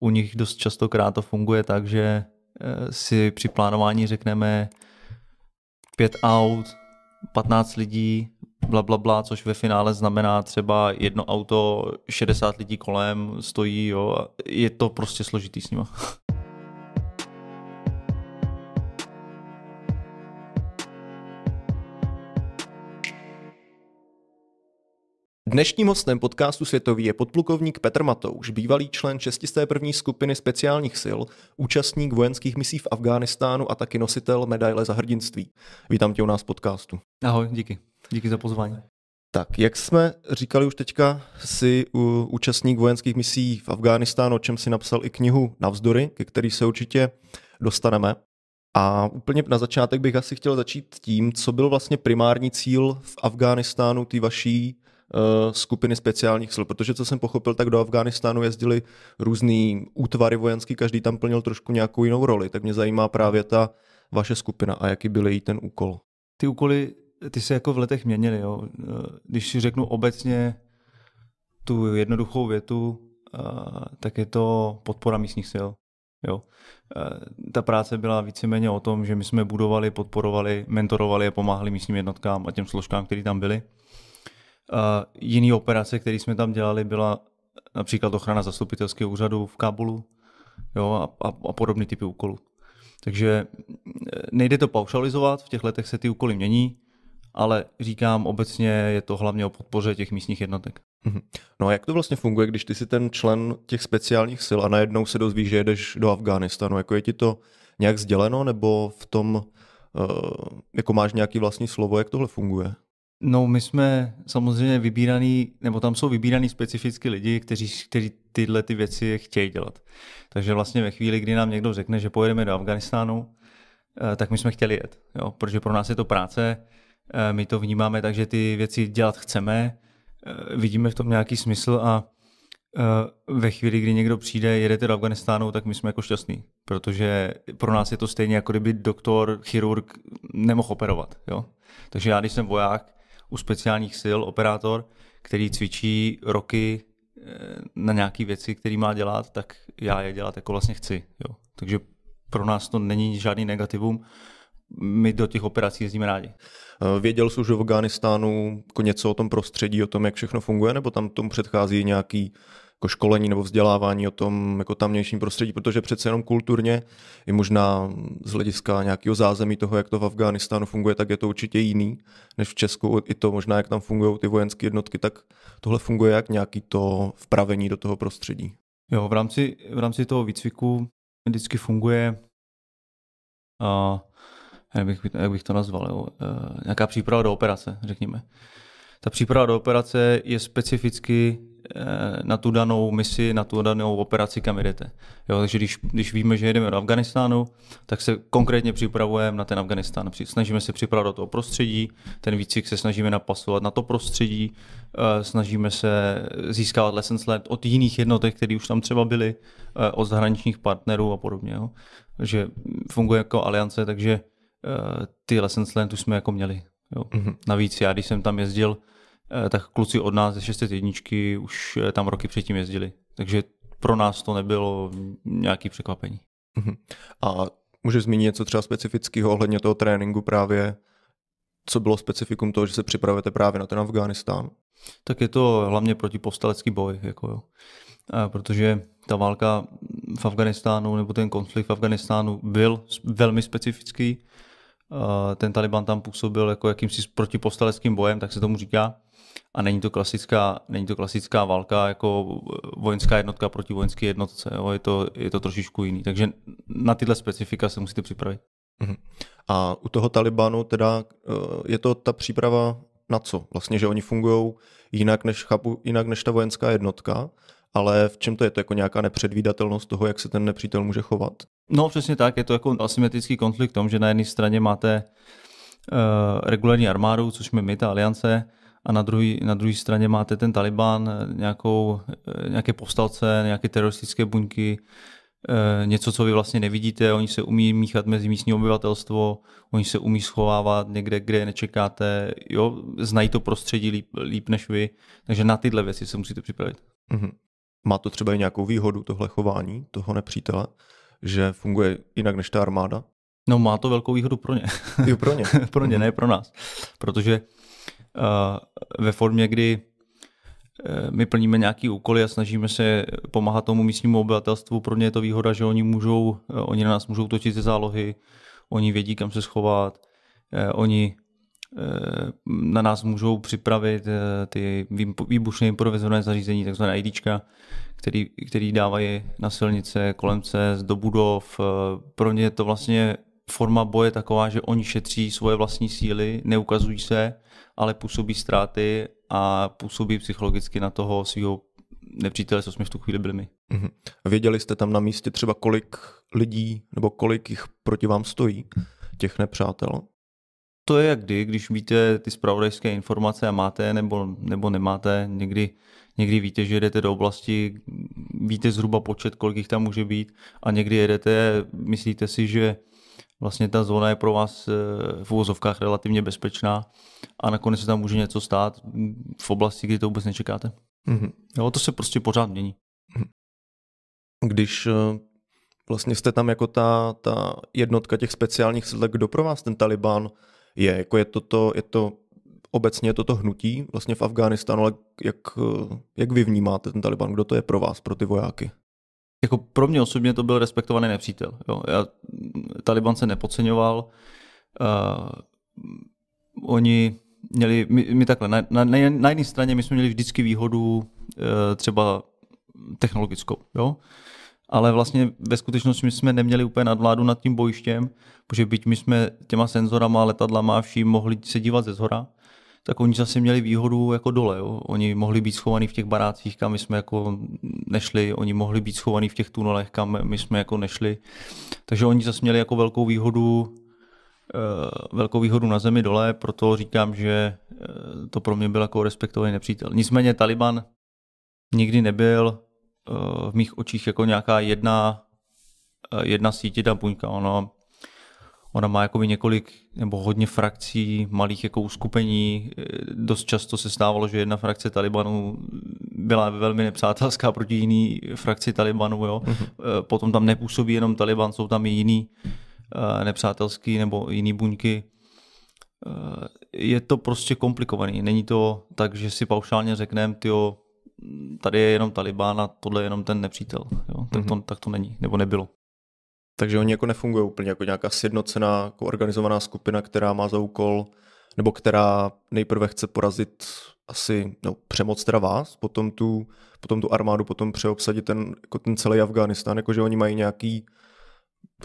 u nich dost častokrát to funguje tak, že eh, si při plánování řekneme pět aut, 15 lidí, bla, bla, bla, což ve finále znamená třeba jedno auto, 60 lidí kolem stojí, jo, je to prostě složitý s nima. Dnešním hostem podcastu Světový je podplukovník Petr Matouš, bývalý člen 601. skupiny speciálních sil, účastník vojenských misí v Afghánistánu a taky nositel medaile za hrdinství. Vítám tě u nás v podcastu. Ahoj, díky. Díky za pozvání. Tak, jak jsme říkali už teďka, jsi účastník vojenských misí v Afghánistánu, o čem si napsal i knihu Navzdory, ke který se určitě dostaneme. A úplně na začátek bych asi chtěl začít tím, co byl vlastně primární cíl v Afghánistánu, ty vaší skupiny speciálních sil, protože co jsem pochopil, tak do Afghánistánu jezdili různý útvary vojenský, každý tam plnil trošku nějakou jinou roli, tak mě zajímá právě ta vaše skupina a jaký byl její ten úkol. Ty úkoly, ty se jako v letech měnily, jo. Eh, když si řeknu obecně tu jednoduchou větu, eh, tak je to podpora místních sil. Jo. Ta práce byla víceméně o tom, že my jsme budovali, podporovali, mentorovali a pomáhali místním jednotkám a těm složkám, které tam byly. Jiný operace, které jsme tam dělali, byla například ochrana zastupitelského úřadu v Kábulu jo, a, a, a podobný typy úkolů. Takže eh, nejde to paušalizovat, v těch letech se ty úkoly mění, ale říkám obecně je to hlavně o podpoře těch místních jednotek. Mhm. No a jak to vlastně funguje, když ty jsi ten člen těch speciálních sil a najednou se dozvíš, že jedeš do Afghánistánu? Jako je ti to nějak sděleno nebo v tom, uh, jako máš nějaký vlastní slovo, jak tohle funguje? No, my jsme samozřejmě vybíraný, nebo tam jsou vybíraný specificky lidi, kteří, kteří tyhle ty věci chtějí dělat. Takže vlastně ve chvíli, kdy nám někdo řekne, že pojedeme do Afganistánu, eh, tak my jsme chtěli jet, jo? protože pro nás je to práce, eh, my to vnímáme tak, že ty věci dělat chceme, eh, vidíme v tom nějaký smysl a ve chvíli, kdy někdo přijde, jedete do Afganistánu, tak my jsme jako šťastní, protože pro nás je to stejně jako kdyby doktor, chirurg nemohl operovat. Jo? Takže já, když jsem voják, u speciálních sil operátor, který cvičí roky eh, na nějaké věci, které má dělat, tak já je dělat jako vlastně chci. Jo. Takže pro nás to není žádný negativum. My do těch operací jezdíme rádi. Eh, věděl jsi už v Afganistánu jako něco o tom prostředí, o tom, jak všechno funguje, nebo tam tomu předchází nějaký jako školení nebo vzdělávání o tom jako tamnějším prostředí, protože přece jenom kulturně i možná z hlediska nějakého zázemí toho, jak to v Afghánistánu funguje, tak je to určitě jiný než v Česku. I to možná, jak tam fungují ty vojenské jednotky, tak tohle funguje jak nějaký to vpravení do toho prostředí. Jo, v rámci, v rámci toho výcviku vždycky funguje uh, jak, bych, jak bych to nazval, jo, uh, nějaká příprava do operace, řekněme. Ta příprava do operace je specificky na tu danou misi, na tu danou operaci, kam jdete. Jo, takže když, když víme, že jedeme do Afganistánu, tak se konkrétně připravujeme na ten Afganistán. Snažíme se připravovat do toho prostředí, ten výcvik se snažíme napasovat na to prostředí, eh, snažíme se získávat lessons learned od jiných jednotek, které už tam třeba byly, eh, od zahraničních partnerů a podobně. Jo. že funguje jako aliance, takže ty lessons learned už jsme jako měli. Jo. Mm-hmm. Navíc já, když jsem tam jezdil, Eh, tak kluci od nás ze 601 už eh, tam roky předtím jezdili. Takže pro nás to nebylo nějaký překvapení. Mhm. A můžeš zmínit něco třeba specifického ohledně toho tréninku právě, co bylo specifikum toho, že se připravujete právě na ten Afghánistán? Tak je to hlavně protipovstalecký boj, jako jo. A protože ta válka v Afganistánu nebo ten konflikt v Afganistánu byl velmi specifický. Ten Taliban tam působil jako jakýmsi protipovstaleckým bojem, tak se tomu říká a není to klasická, není to klasická válka jako vojenská jednotka proti vojenské jednotce, jo? Je, to, je to trošičku jiný. Takže na tyhle specifika se musíte připravit. Uh-huh. A u toho Talibanu teda eh, je to ta příprava na co? Vlastně, že oni fungují jinak než, chápu, jinak než ta vojenská jednotka, ale v čem to je? To jako nějaká nepředvídatelnost toho, jak se ten nepřítel může chovat? No přesně tak, je to jako asymetrický konflikt v tom, že na jedné straně máte uh, regulární armádu, což jsme my, ta aliance, a na druhé na druhý straně máte ten Taliban, nějakou, eh, nějaké povstalce, nějaké teroristické buňky, eh, něco, co vy vlastně nevidíte, oni se umí míchat mezi místní obyvatelstvo, oni se umí schovávat někde, kde je nečekáte, jo, znají to prostředí líp, líp než vy, takže na tyhle věci se musíte připravit. Mm-hmm. Má to třeba i nějakou výhodu, tohle chování toho nepřítele, že funguje jinak než ta armáda? No má to velkou výhodu pro ně. Jo, pro ně. pro ně, ne pro nás. Protože ve formě, kdy uh, my plníme nějaký úkoly a snažíme se pomáhat tomu místnímu obyvatelstvu, pro ně je to výhoda, že oni můžou, uh, oni na nás můžou točit ze zálohy, oni vědí, kam se schovat, oni na nás můžou připravit ty výbušné improvizované zařízení, takzvané IDčka, který, který dávají na silnice, kolem do budov. Pro ně je to vlastně forma boje taková, že oni šetří svoje vlastní síly, neukazují se, ale působí ztráty a působí psychologicky na toho svého nepřítele, co jsme v tu chvíli byli my. Mm-hmm. Věděli jste tam na místě třeba kolik lidí nebo kolik jich proti vám stojí, těch nepřátel? To je jak kdy, když víte ty spravodajské informace a máte nebo, nebo nemáte. Někdy, někdy víte, že jedete do oblasti, víte zhruba počet, kolik jich tam může být a někdy jedete, myslíte si, že vlastně ta zóna je pro vás eh, v úvozovkách relativně bezpečná a nakonec se tam může něco stát v oblasti, kdy to vůbec nečekáte. Mm-hmm. Jo, to se prostě pořád mění. Mhm. Když eh, vlastně jste tam jako ta, ta jednotka těch speciálních sil, kdo pro vás ten Taliban je? Jako je, to to, je to obecně toto hnutí vlastně v Afghánistánu, ale jak, jak vy vnímáte ten Taliban? Kdo to je pro vás, pro ty vojáky? Jako pro mě osobně to byl respektovaný nepřítel. Jo. Já, Taliban se nepodceňoval. Uh, oni měli, my, my takhle, na, na, na jedné straně my jsme měli vždycky výhodu uh, třeba technologickou, jo? ale vlastně ve skutečnosti my jsme neměli úplně nadvládu nad tím bojištěm, protože byť my jsme těma senzorama, letadlama a vším mohli se dívat ze zhora, tak oni zase měli výhodu jako dole. Jo. Oni mohli být schovaní v těch barácích, kam my jsme jako nešli, oni mohli být schovaní v těch tunelech, kam my jsme jako nešli. Takže oni zase měli jako velkou výhodu eh, velkou výhodu na zemi dole, proto říkám, že eh, to pro mě byl jako respektovaný nepřítel. Nicméně Taliban nikdy nebyl eh, v mých očích jako nějaká jedna, jedna sítě buňka. Ono Ona má jakoby několik nebo hodně frakcí, malých jako uskupení. Dost často se stávalo, že jedna frakce Talibanu byla velmi nepřátelská proti jiný frakci Talibanu. Jo. Mm-hmm. Potom tam nepůsobí jenom Taliban, jsou tam i jiný eh, nepřátelský nebo jiný buňky. Eh, je to prostě komplikovaný. Není to tak, že si paušálně řekneme, tyjo, tady je jenom Taliban a tohle je jenom ten nepřítel. Jo? Tak, to, mm-hmm. tak to není, nebo nebylo. Takže oni jako nefungují úplně jako nějaká sjednocená, jako organizovaná skupina, která má za úkol, nebo která nejprve chce porazit asi, no, přemoc teda vás, potom tu, potom tu armádu, potom přeobsadit ten, jako ten celý Afghánistán, jakože oni mají nějaký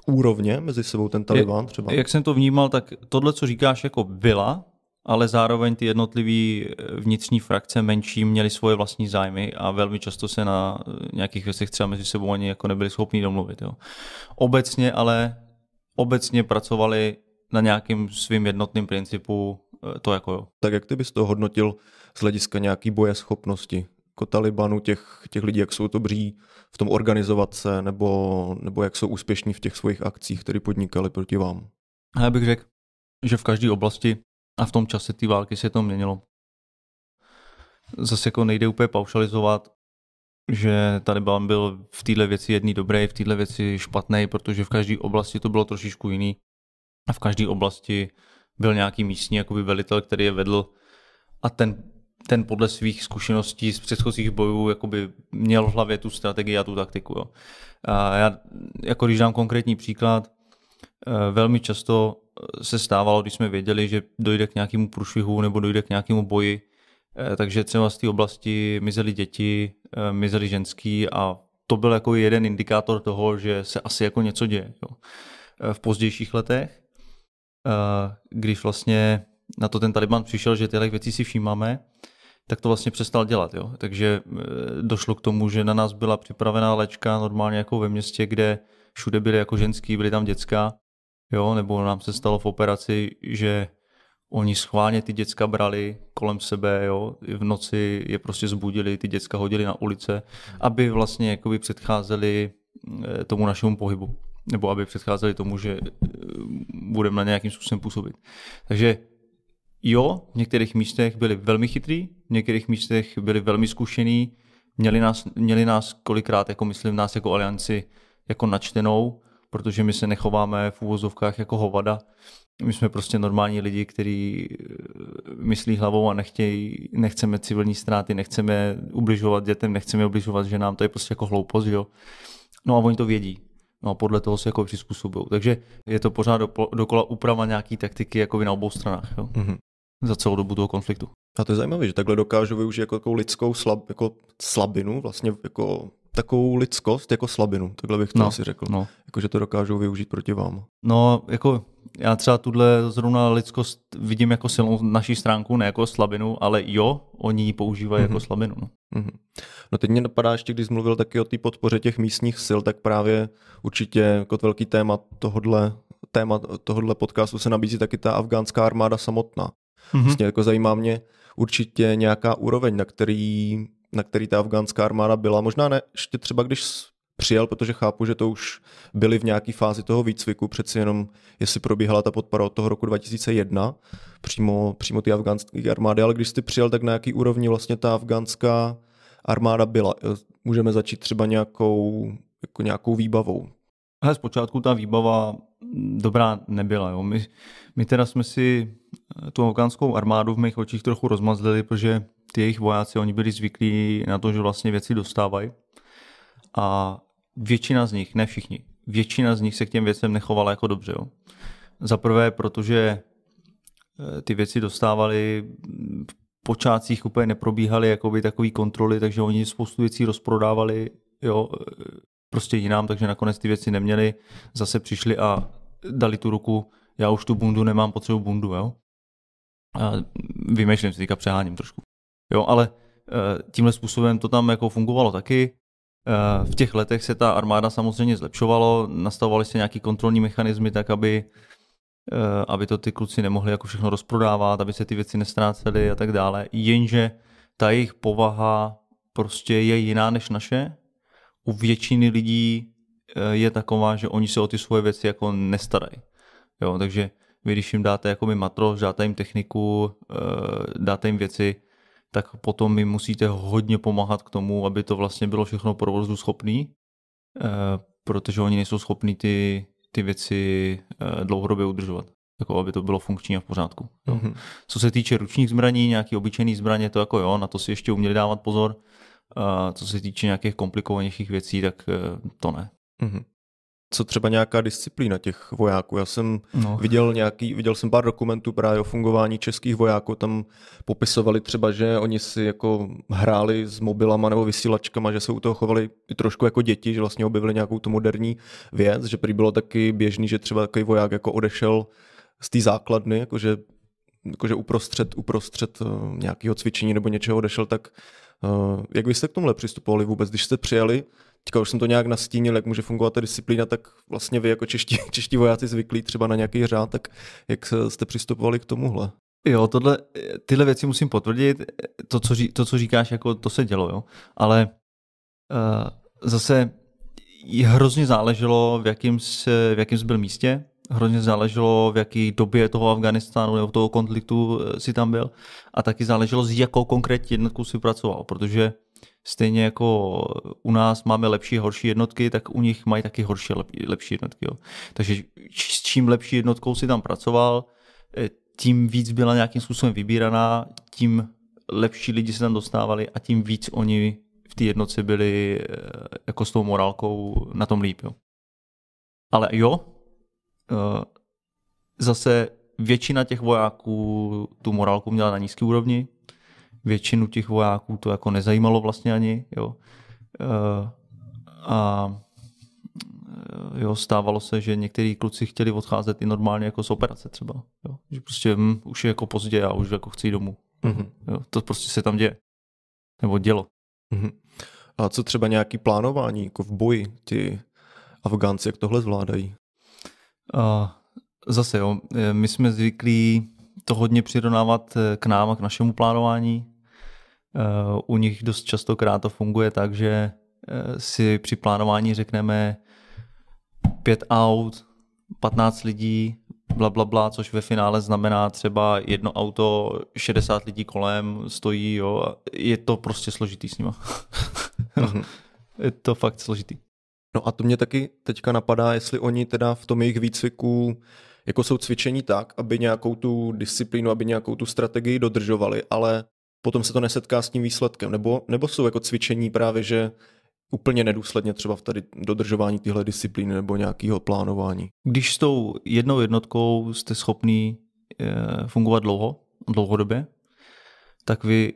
úrovně mezi sebou ten Taliban třeba. Jak jsem to vnímal, tak tohle, co říkáš, jako byla ale zároveň ty jednotlivé eh, vnitřní frakce menší měly svoje vlastní zájmy a velmi často se na eh, nějakých věcech třeba mezi sebou ani jako nebyli schopni domluvit. Jo. Obecně ale obecně pracovali na nějakým svým jednotným principu, eh, to jako jo. Tak jak ty bys to hodnotil z hlediska nějaký boje schopnosti? Jako Talibanu, těch, těch lidí, jak jsou dobří v tom organizovat se, nebo, nebo jak jsou úspěšní v těch svých akcích, které podnikali proti vám? Já bych řekl, že v každé oblasti a v tom čase té války se to měnilo. Zase jako nejde úplně paušalizovat, že Taliban byl v této věci jedný dobrý, v této věci špatný, protože v každé oblasti to bylo trošičku jiný. A v každé oblasti byl nějaký místní jakoby velitel, který je vedl a ten, ten podle svých zkušeností z předchozích bojů jakoby měl v hlavě tu strategii a tu taktiku. Jo. A já, jako když dám konkrétní příklad, velmi často se stávalo, když jsme věděli, že dojde k nějakému průšvihu nebo dojde k nějakému boji, eh, takže třeba z té oblasti mizely děti, eh, mizely ženský a to byl jako jeden indikátor toho, že se asi jako něco děje. Jo. Eh, v pozdějších letech, když vlastně na to ten Taliban přišel, že tyhle věci si všímáme, tak to vlastně přestal dělat. Jo. Takže došlo k tomu, že na nás byla připravená léčka normálně jako ve městě, kde všude byly jako ženský, byly tam dětská Jo, nebo nám se stalo v operaci, že oni schválně ty děcka brali kolem sebe, jo, v noci je prostě zbudili, ty děcka hodili na ulice, aby vlastně jakoby předcházeli eh, tomu našemu pohybu, nebo aby předcházeli tomu, že eh, budeme na nějakým způsobem působit. Takže jo, v některých místech byli velmi chytrý, v některých místech byli velmi zkušený, Měli nás, měli nás kolikrát, jako myslím nás jako alianci, jako načtenou, protože my se nechováme v úvozovkách jako hovada. My jsme prostě normální lidi, kteří eh, myslí hlavou a nechtějí, nechceme civilní ztráty, nechceme ubližovat dětem, nechceme ubližovat ženám, to je prostě jako hloupost, jo. No a oni to vědí. No a podle toho se jako přizpůsobují. Takže je to pořád do, dokola úprava nějaký taktiky jako na obou stranách. Jo? Mm-hmm. Za celou dobu toho konfliktu. A to je zajímavé, že takhle dokážu využít jako takovou lidskou slab, jako slabinu, vlastně jako takovou lidskost jako slabinu, takhle bych to no, asi řekl. No. Jako, že to dokážou využít proti vám. No, jako já třeba tuhle zrovna lidskost vidím jako silnou naší stránku, ne jako slabinu, ale jo, oni ji používají mm-hmm. jako mhm. slabinu. No. Mm-hmm. no teď mě napadá ještě, když jsi mluvil taky o té podpoře těch místních sil, tak právě určitě jako velký téma tohodle, téma tohodle podcastu se nabízí taky ta afgánská armáda samotná. Mm-hmm. Vlastně jako zajímá mě určitě nějaká úroveň, na který na který ta afgánská armáda byla. Možná ne ještě třeba, když přijel, protože chápu, že to už byli v nějaké fázi toho výcviku, přeci jenom jestli probíhala ta podpora od toho roku 2001, přímo, přímo ty afgánské armády, ale když jsi přijel, tak na jaký úrovni vlastně ta afgánská armáda byla? Můžeme začít třeba nějakou, jako nějakou výbavou. Ale zpočátku ta výbava dobrá nebyla. Jo. My, my teda jsme si tu afgánskou armádu v mých očích trochu rozmazlili, protože ty jejich vojáci, oni byli zvyklí na to, že vlastně věci dostávají a většina z nich, ne všichni, většina z nich se k těm věcem nechovala jako dobře. Jo. Za prvé, protože eh, ty věci dostávali v počátcích úplně neprobíhaly jakoby takový kontroly, takže oni spoustu věcí rozprodávali jo, eh, prostě jinám, takže nakonec ty věci neměli, zase přišli a dali tu ruku, já už tu bundu nemám, potřebu bundu, jo. A vymýšlím si, teďka přeháním trošku. Jo, ale eh, tímhle způsobem to tam jako fungovalo taky. Eh, v těch letech se ta armáda samozřejmě zlepšovalo, nastavovaly se nějaký kontrolní mechanismy tak, aby, eh, aby to ty kluci nemohli jako všechno rozprodávat, aby se ty věci nestrácely a tak dále. Jenže ta jejich povaha prostě je jiná než naše. U většiny lidí je taková, že oni se o ty svoje věci jako nestarají. Jo, takže vy, když jim dáte jako matro, dáte jim techniku, dáte jim věci, tak potom mi musíte hodně pomáhat k tomu, aby to vlastně bylo všechno provozu schopný, eh, protože oni nejsou schopní ty, ty věci eh, dlouhodobě udržovat. Jako aby to bylo funkční a v pořádku. Mm-hmm. Co se týče ručních zbraní, nějaký obyčejný zbraně, to jako jo, na to si ještě uměli dávat pozor. A co se týče nějakých komplikovanějších věcí, tak eh, to ne. Mm-hmm co třeba nějaká disciplína těch vojáků. Já jsem no. viděl nějaký, viděl jsem pár dokumentů právě o fungování českých vojáků, tam popisovali třeba, že oni si jako hráli s mobilama nebo vysílačkama, že se u toho chovali i trošku jako děti, že vlastně objevili nějakou tu moderní věc, že prý bylo taky běžný, že třeba takový voják jako odešel z té základny, jakože, jakože uprostřed, uprostřed eh, nějakého cvičení nebo něčeho odešel, tak jak byste k tomuhle přistupovali vůbec, když jste přijeli teďka už jsem to nějak nastínil, jak může fungovat ta disciplína, tak vlastně vy jako čeští, čeští vojáci zvyklí třeba na nějaký řád, tak jak jste přistupovali k tomuhle? Jo, tohle, tyhle věci musím potvrdit. To, co, ří, to, co říkáš, jako to se dělo, jo. Ale uh, zase hrozně záleželo, v jakém, se, v jsi byl místě, hrozně záleželo, v jaké době toho Afganistánu nebo toho konfliktu eh, si tam byl a taky záleželo, s jakou konkrétní jednotkou si pracoval, protože Stejně jako u nás máme lepší a horší jednotky, tak u nich mají taky horší a lepší jednotky. Jo. Takže s čím lepší jednotkou si tam pracoval, eh, tím víc byla nějakým způsobem vybíraná, tím lepší lidi se tam dostávali a tím víc oni v té jednotce byli eh, jako s tou morálkou na tom líp. Jo. Ale jo, zase většina těch vojáků tu morálku měla na nízké úrovni, většinu těch vojáků to jako nezajímalo vlastně ani, jo. Eh, a eh, jo, stávalo se, že některý kluci chtěli odcházet i normálně jako z operace třeba, jo. Že prostě hm, už je jako pozdě a už jako chci jít domů. Mm-hmm. Jo, to prostě se tam děje. Nebo dělo. Mm-hmm. A co třeba nějaký plánování jako v boji, ti Afgánci, jak tohle zvládají? A zase jo, eh, my jsme zvyklí to hodně přirovnávat k nám a k našemu plánování. Eh, u nich dost častokrát to funguje tak, že si při plánování řekneme pět aut, 15 lidí, bla, bla, bla, což ve finále znamená třeba jedno auto, 60 lidí kolem stojí, jo, je to prostě složitý s nima. mm-hmm. je to fakt složitý. No a to mě taky teďka napadá, jestli oni teda v tom jejich výcviku jako jsou cvičení tak, aby nějakou tu disciplínu, aby nějakou tu strategii dodržovali, ale potom se to nesetká s tím výsledkem, nebo, nebo jsou jako cvičení právě, že úplně nedůsledně třeba v tady dodržování téhle disciplíny nebo nějakého plánování. Když s tou jednou jednotkou jste schopný e, fungovat dlouho, dlouhodobě, tak vy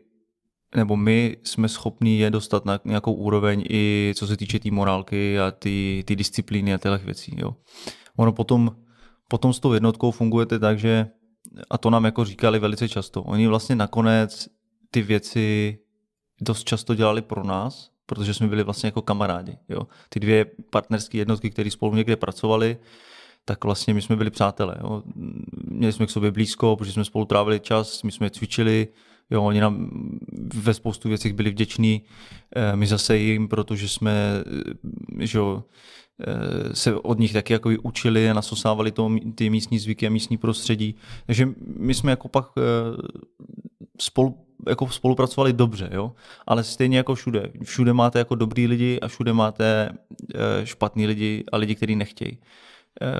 nebo my jsme schopni je dostat na nějakou úroveň i co se týče té tý morálky a ty, ty disciplíny a těch věcí. Jo. Ono potom, potom s tou jednotkou fungujete tak, že a to nám jako říkali velice často. Oni vlastně nakonec ty věci dost často dělali pro nás, protože jsme byli vlastně jako kamarádi. Jo. Ty dvě partnerské jednotky, které spolu někde pracovali, tak vlastně my jsme byli přátelé. Jo. Měli jsme k sobě blízko, protože jsme spolu trávili čas, my jsme cvičili, jo, oni nám ve spoustu věcech byli vděční, eh, my zase jim, protože jsme eh, že jo, eh, se od nich taky jako učili a nasosávali to, ty místní zvyky a místní prostředí. Takže my jsme jako pak spolu, jako spolupracovali dobře, jo? ale stejně jako všude. Všude máte jako dobrý lidi a všude máte špatný lidi a lidi, kteří nechtějí.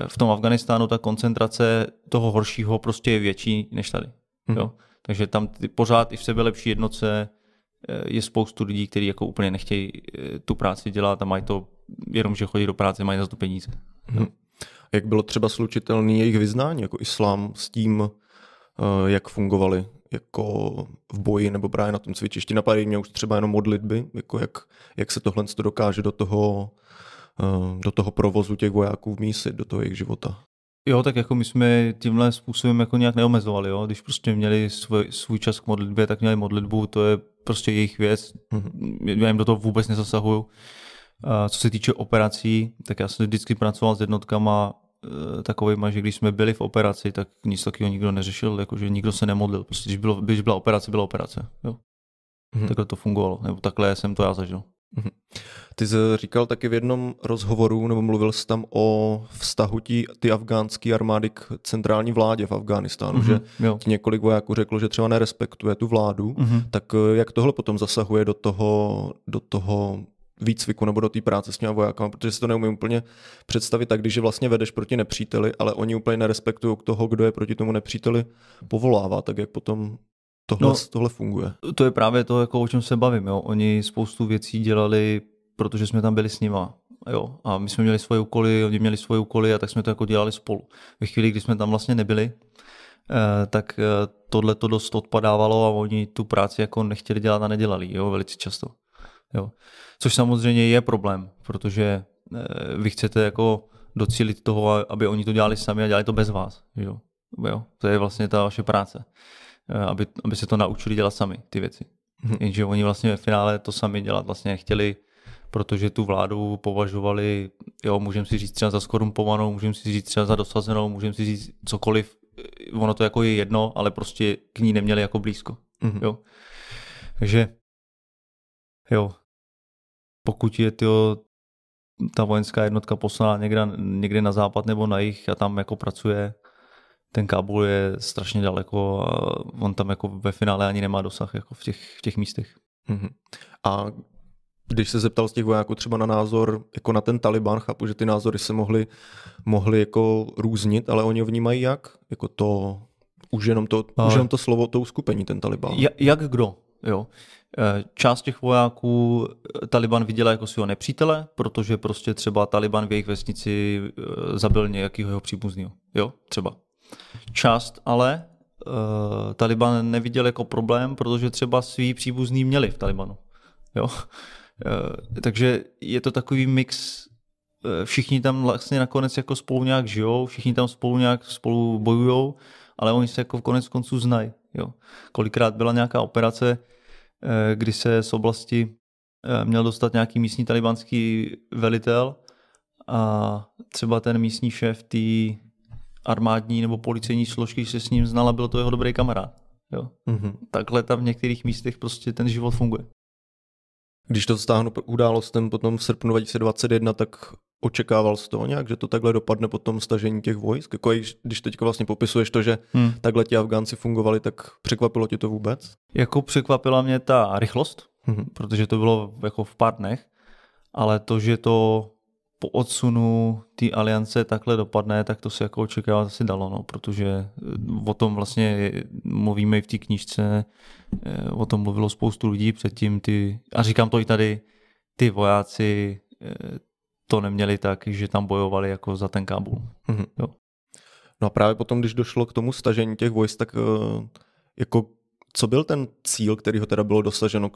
V tom Afganistánu ta koncentrace toho horšího prostě je větší než tady. Jo? Takže tam ty, pořád i v sebe lepší jednotce je spoustu lidí, kteří jako úplně nechtějí tu práci dělat a mají to jenom, že chodí do práce, mají za to peníze. Hmm. Jak bylo třeba slučitelný jejich vyznání, jako islám, s tím, jak fungovali jako v boji nebo právě na tom cvičišti. Napadají mě už třeba jenom modlitby, jako jak, jak se tohle dokáže do toho, do toho provozu těch vojáků v mísi, do toho jejich života. Jo, tak jako my jsme tímhle způsobem jako nějak neomezovali, jo. Když prostě měli svůj, svůj čas k modlitbě, tak měli modlitbu, to je prostě jejich věc. Mm-hmm. Já jim do toho vůbec nezasahuju. A co se týče operací, tak já jsem vždycky pracoval s jednotkama e, takovými, že když jsme byli v operaci, tak nic takového nikdo neřešil, jakože nikdo se nemodlil. Prostě když, bylo, když byla operace, byla operace. Jo. Mm-hmm. Takhle to fungovalo, nebo takhle jsem to já zažil. Mm-hmm. Ty jsi říkal taky v jednom rozhovoru, nebo mluvil jsi tam o vztahu tí, ty afgánské armády k centrální vládě v Afghánistánu, mm-hmm, že jo. ti několik vojáků řeklo, že třeba nerespektuje tu vládu, mm-hmm. tak eh, jak tohle potom zasahuje do toho, do toho výcviku nebo do té práce s těmi vojákama, protože si to neumím úplně představit tak, když je vlastně vedeš proti nepříteli, ale oni úplně nerespektují toho, kdo je proti tomu nepříteli povolává, tak jak potom tohle, no, tohle funguje. To je právě to, jako o čem se bavím. Jo. Oni spoustu věcí dělali, protože jsme tam byli s nima. Jo. A my jsme měli svoje úkoly, oni měli svoje úkoly a tak jsme to jako dělali spolu. Ve chvíli, kdy jsme tam vlastně nebyli, eh, tak eh, tohle to dost odpadávalo a oni tu práci jako nechtěli dělat a nedělali, jo, velice často. Jo. Což samozřejmě je problém, protože eh, vy chcete jako docílit toho, aby oni to dělali sami a dělali to bez vás. Jo. Jo. To je vlastně ta vaše práce. Eh, aby, aby se to naučili dělat sami, ty věci. Mm-hmm. Jenže oni vlastně ve finále to sami dělat vlastně nechtěli, protože tu vládu považovali, jo, můžeme si říct třeba za skorumpovanou, můžeme si říct třeba za dosazenou, můžeme si říct cokoliv, eh, ono to jako je jedno, ale prostě k ní neměli jako blízko. Mm-hmm. Jo. Takže jo, pokud je to ta vojenská jednotka poslaná někde, někde na západ nebo na jih a tam jako pracuje, ten Kábul je strašně daleko a on tam jako ve finále ani nemá dosah jako v těch, v těch místech. Mm-hmm. A když se zeptal z těch vojáků třeba na názor jako na ten Taliban, chápu, že ty názory se mohly, mohly jako různit, ale oni ho vnímají jak? Jako to, už jenom to, a... už jenom to slovo, to uskupení, ten Taliban. Ja, jak kdo, jo. E, část těch vojáků e, Taliban viděla jako svého nepřítele, protože prostě třeba Taliban v jejich vesnici e, zabil nějakého jeho příbuzného. Jo, třeba. Část ale uh, Taliban neviděl jako problém, protože třeba svý příbuzný měli v Talibanu. Jo? Uh, takže je to takový mix, uh, všichni tam vlastně nakonec jako spolu nějak žijou, všichni tam spolu nějak spolu bojujou, ale oni se jako v konec konců znají. Jo? Kolikrát byla nějaká operace, kdy se z oblasti měl dostat nějaký místní talibanský velitel a třeba ten místní šéf té armádní nebo policejní složky se s ním znala, byl to jeho dobrý kamarád. Jo. Mm-hmm. Takhle tam v některých místech prostě ten život funguje. Když to stáhnu událostem potom v srpnu 2021, tak očekával z toho nějak, že to takhle dopadne po tom stažení těch vojsk? Jako když teď vlastně popisuješ to, že hmm. takhle ti Afgánci fungovali, tak překvapilo tě to vůbec? Jako překvapila mě ta rychlost, hmm. protože to bylo jako v pár dnech, ale to, že to po odsunu té aliance takhle dopadne, tak to se jako očekávat asi dalo, no, protože eh, o tom vlastně mluvíme i v té knížce, eh, o tom mluvilo spoustu lidí předtím, ty, a říkám to i tady, ty vojáci eh, to neměli tak, že tam bojovali jako za ten Kábul. Mm-hmm. Jo. No a právě potom, když došlo k tomu stažení těch vojsk, tak jako co byl ten cíl, který ho teda bylo dosaženo,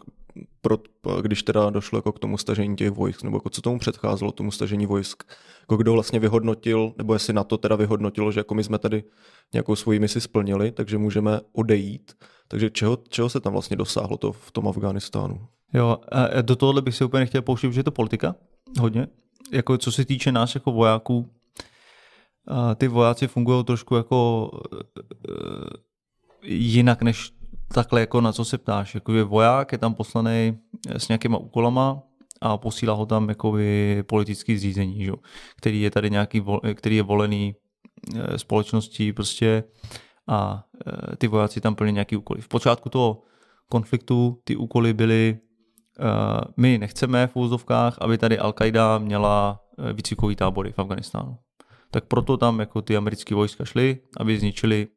pro, když teda došlo jako k tomu stažení těch vojsk, nebo jako co tomu předcházelo, tomu stažení vojsk? Jako kdo vlastně vyhodnotil, nebo jestli na to teda vyhodnotilo, že jako my jsme tady nějakou svoji misi splnili, takže můžeme odejít. Takže čeho, čeho se tam vlastně dosáhlo to v tom Afghánistánu? Jo, a do tohohle bych si úplně nechtěl pouštět, protože je to politika hodně. Jako co se týče nás jako vojáků, ty vojáci fungují trošku jako jinak než takhle jako na co se ptáš. Jako je voják, je tam poslaný s nějakýma úkolama a posílá ho tam jako politický zřízení, že? který je tady nějaký, který je volený eh, společností prostě a eh, ty vojáci tam plní nějaký úkoly. V počátku toho konfliktu ty úkoly byly my nechceme v úzovkách, aby tady Al-Qaida měla výcvikový tábory v Afganistánu. Tak proto tam jako ty americké vojska šly, aby zničili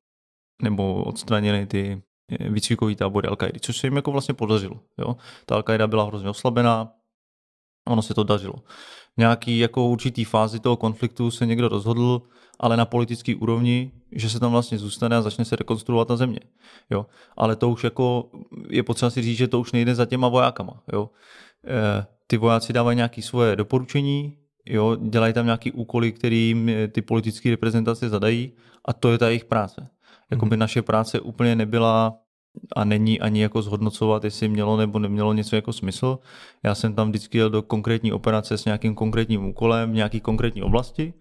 nebo odstranili ty výcvikový tábory al což se jim jako vlastně podařilo. Jo? Ta al byla hrozně oslabená, ono se to dařilo. V nějaký jako určitý fázi toho konfliktu se někdo rozhodl, ale na politický úrovni, že se tam vlastně zůstane a začne se rekonstruovat ta země. Jo? Ale to už jako je potřeba si říct, že to už nejde za těma vojákama. Jo? E, ty vojáci dávají nějaké svoje doporučení, jo? dělají tam nějaké úkoly, kterým ty politické reprezentace zadají a to je ta jejich práce. Jakoby mm-hmm. naše práce úplně nebyla a není ani jako zhodnocovat, jestli mělo nebo nemělo něco jako smysl. Já jsem tam vždycky jel do konkrétní operace s nějakým konkrétním úkolem v nějaký konkrétní oblasti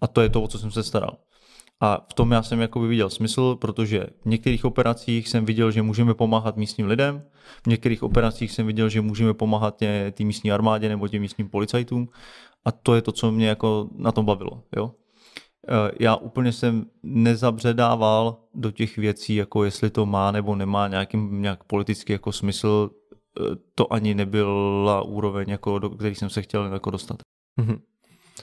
a to je to, o co jsem se staral. A v tom já jsem jako viděl smysl, protože v některých operacích jsem viděl, že můžeme pomáhat místním lidem, v některých operacích jsem viděl, že můžeme pomáhat té místní armádě nebo těm místním policajtům a to je to, co mě jako na tom bavilo. Jo? Eh, já úplně jsem nezabředával do těch věcí, jako jestli to má nebo nemá nějaký nějak politický jako smysl. Eh, to ani nebyla úroveň, jako, do který jsem se chtěl jako dostat. Mm-hmm.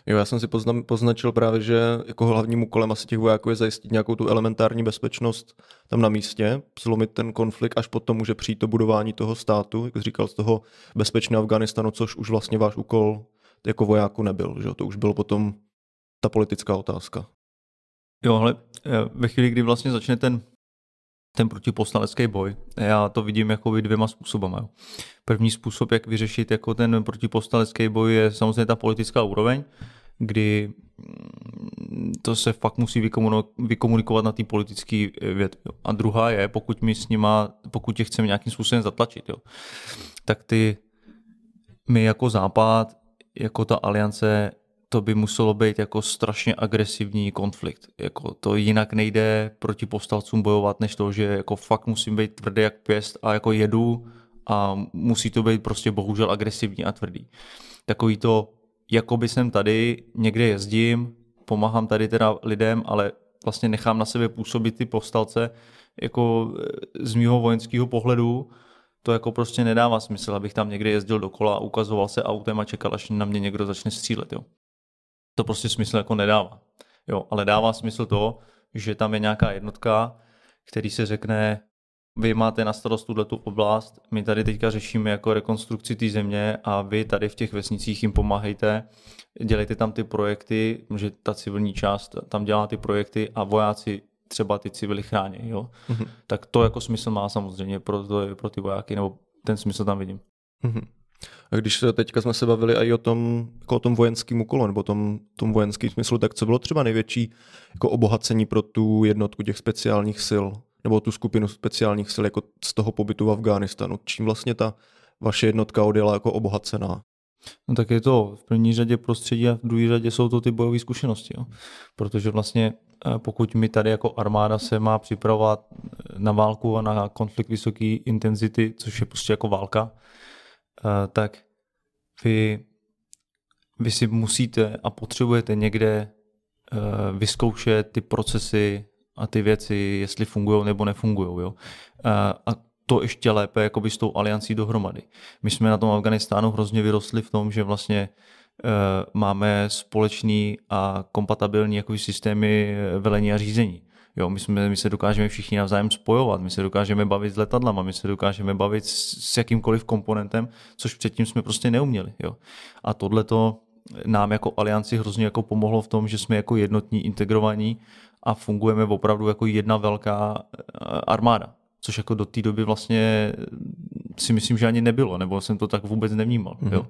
Jo, já jsem si pozna, poznačil právě, že jako hlavním úkolem asi těch vojáků je zajistit nějakou tu elementární bezpečnost tam na místě, zlomit ten konflikt, až potom může přijít to budování toho státu, jak říkal, z toho bezpečného Afganistanu, což už vlastně váš úkol jako vojáku nebyl, že to už bylo potom ta politická otázka. Jo, ale eh, ve chvíli, kdy vlastně začne ten, ten protipovstalecký boj, já to vidím jako dvěma způsobama. Jo. První způsob, jak vyřešit jako ten protipovstalecký boj, je samozřejmě ta politická úroveň, kdy mm, to se fakt musí vykomunikovat na té politické eh, větvi. A druhá je, pokud my s nima, pokud je chceme nějakým způsobem zatlačit, jo, tak ty my jako západ, jako ta aliance to by muselo být jako strašně agresivní konflikt. Jako to jinak nejde proti povstalcům bojovat, než to, že jako fakt musím být tvrdý jak pěst a jako jedu a musí to být prostě bohužel agresivní a tvrdý. Takový to, jako by jsem tady, někde jezdím, pomáhám tady teda lidem, ale vlastně nechám na sebe působit ty povstalce, jako e, z mýho vojenského pohledu, to jako prostě nedává smysl, abych tam někde jezdil dokola ukazoval se autem a čekal, až na mě někdo začne střílet. Jo to prostě smysl jako nedává. Jo, ale dává smysl to, že tam je nějaká jednotka, který se řekne, vy máte na starost tuhle tu oblast, my tady teďka řešíme jako rekonstrukci té země a vy tady v těch vesnicích jim pomáhejte, dělejte tam ty projekty, že ta civilní část tam dělá ty projekty a vojáci třeba ty civily chrání, jo? Mm-hmm. Tak to jako smysl má samozřejmě pro, to, pro ty vojáky, nebo ten smysl tam vidím. Mm-hmm. A když teďka jsme se bavili i o tom, jako o tom vojenském úkolu, nebo tom, tom vojenském smyslu, tak co bylo třeba největší jako obohacení pro tu jednotku těch speciálních sil, nebo tu skupinu speciálních sil jako z toho pobytu v Afghánistánu? Čím vlastně ta vaše jednotka odjela jako obohacená? No tak je to v první řadě prostředí a v druhé řadě jsou to ty bojové zkušenosti. Jo. Protože vlastně eh, pokud mi tady jako armáda se má připravovat na válku a na konflikt vysoké intenzity, což je prostě jako válka, Eh, tak vy, vy si musíte a potřebujete někde uh, vyzkoušet ty procesy a ty věci, jestli fungují nebo nefungují. Jo? Uh, a to ještě lépe jakoby s tou aliancí dohromady. My jsme na tom Afganistánu hrozně vyrostli v tom, že vlastně máme společný a kompatibilní jakoby systémy velení a řízení. Jo, my, jsme, my se dokážeme všichni navzájem spojovat, my se dokážeme bavit s letadlama, my se dokážeme bavit s, s jakýmkoliv komponentem, což předtím jsme prostě neuměli. Jo. A tohle to nám jako alianci hrozně jako pomohlo v tom, že jsme jako jednotní, integrovaní a fungujeme opravdu jako jedna velká eh, armáda. Což jako do té doby vlastně si myslím, že ani nebylo, nebo jsem to tak vůbec nevnímal. Mm-hmm. Jo.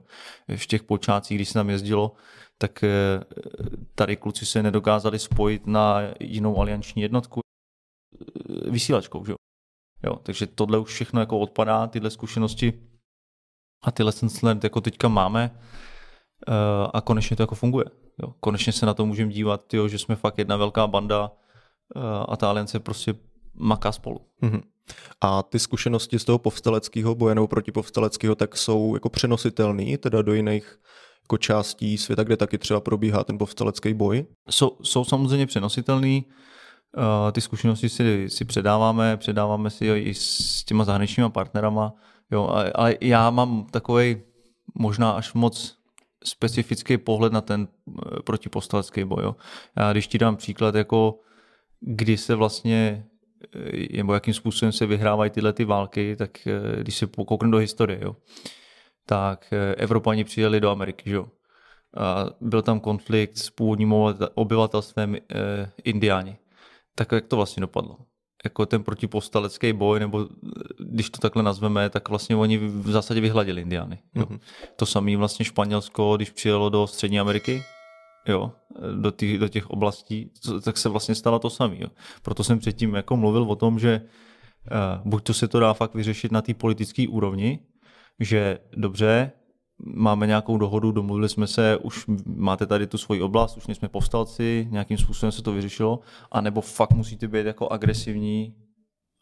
V těch počátcích, když se tam jezdilo, tak eh, tady kluci se nedokázali spojit na jinou alianční jednotku eh, vysílačkou. Že? Jo, takže tohle už všechno jako odpadá, tyhle zkušenosti a ty lessons learned jako teďka máme eh, a konečně to jako funguje. Jo. Konečně se na to můžeme dívat, tyjo, že jsme fakt jedna velká banda a ta aliance prostě maká spolu. Mm-hmm. A ty zkušenosti z toho povstaleckého boje nebo protipovstaleckého tak jsou jako přenositelné teda do jiných jako částí světa, kde taky třeba probíhá ten povstalecký boj? Jsou, jsou samozřejmě přenositelný. Uh, ty zkušenosti si, si předáváme, předáváme si jo, i s těma zahraničníma partnerama, jo, ale já mám takový možná až moc specifický pohled na ten uh, protipovstalecký boj. Jo. Já když ti dám příklad, jako kdy se vlastně nebo jakým způsobem se vyhrávají tyhle ty války, tak když se pokouknu do historie, jo, tak eh, Evropani přijeli do Ameriky, že jo. A byl tam konflikt s původním obyvatelstvem eh, Indiáni. Tak jak to vlastně dopadlo? Jako ten protipovstalecký boj, nebo eh, když to takhle nazveme, tak vlastně oni v zásadě vyhladili Indiány. Jo. Mm-hmm. To samé vlastně Španělsko, když přijelo do Střední Ameriky, jo, do, těch, do těch oblastí, tak se vlastně stalo to samé. Proto jsem předtím jako mluvil o tom, že uh, buď to se to dá fakt vyřešit na té politické úrovni, že dobře, máme nějakou dohodu, domluvili jsme se, už máte tady tu svoji oblast, už nejsme povstalci, nějakým způsobem se to vyřešilo, anebo fakt musíte být jako agresivní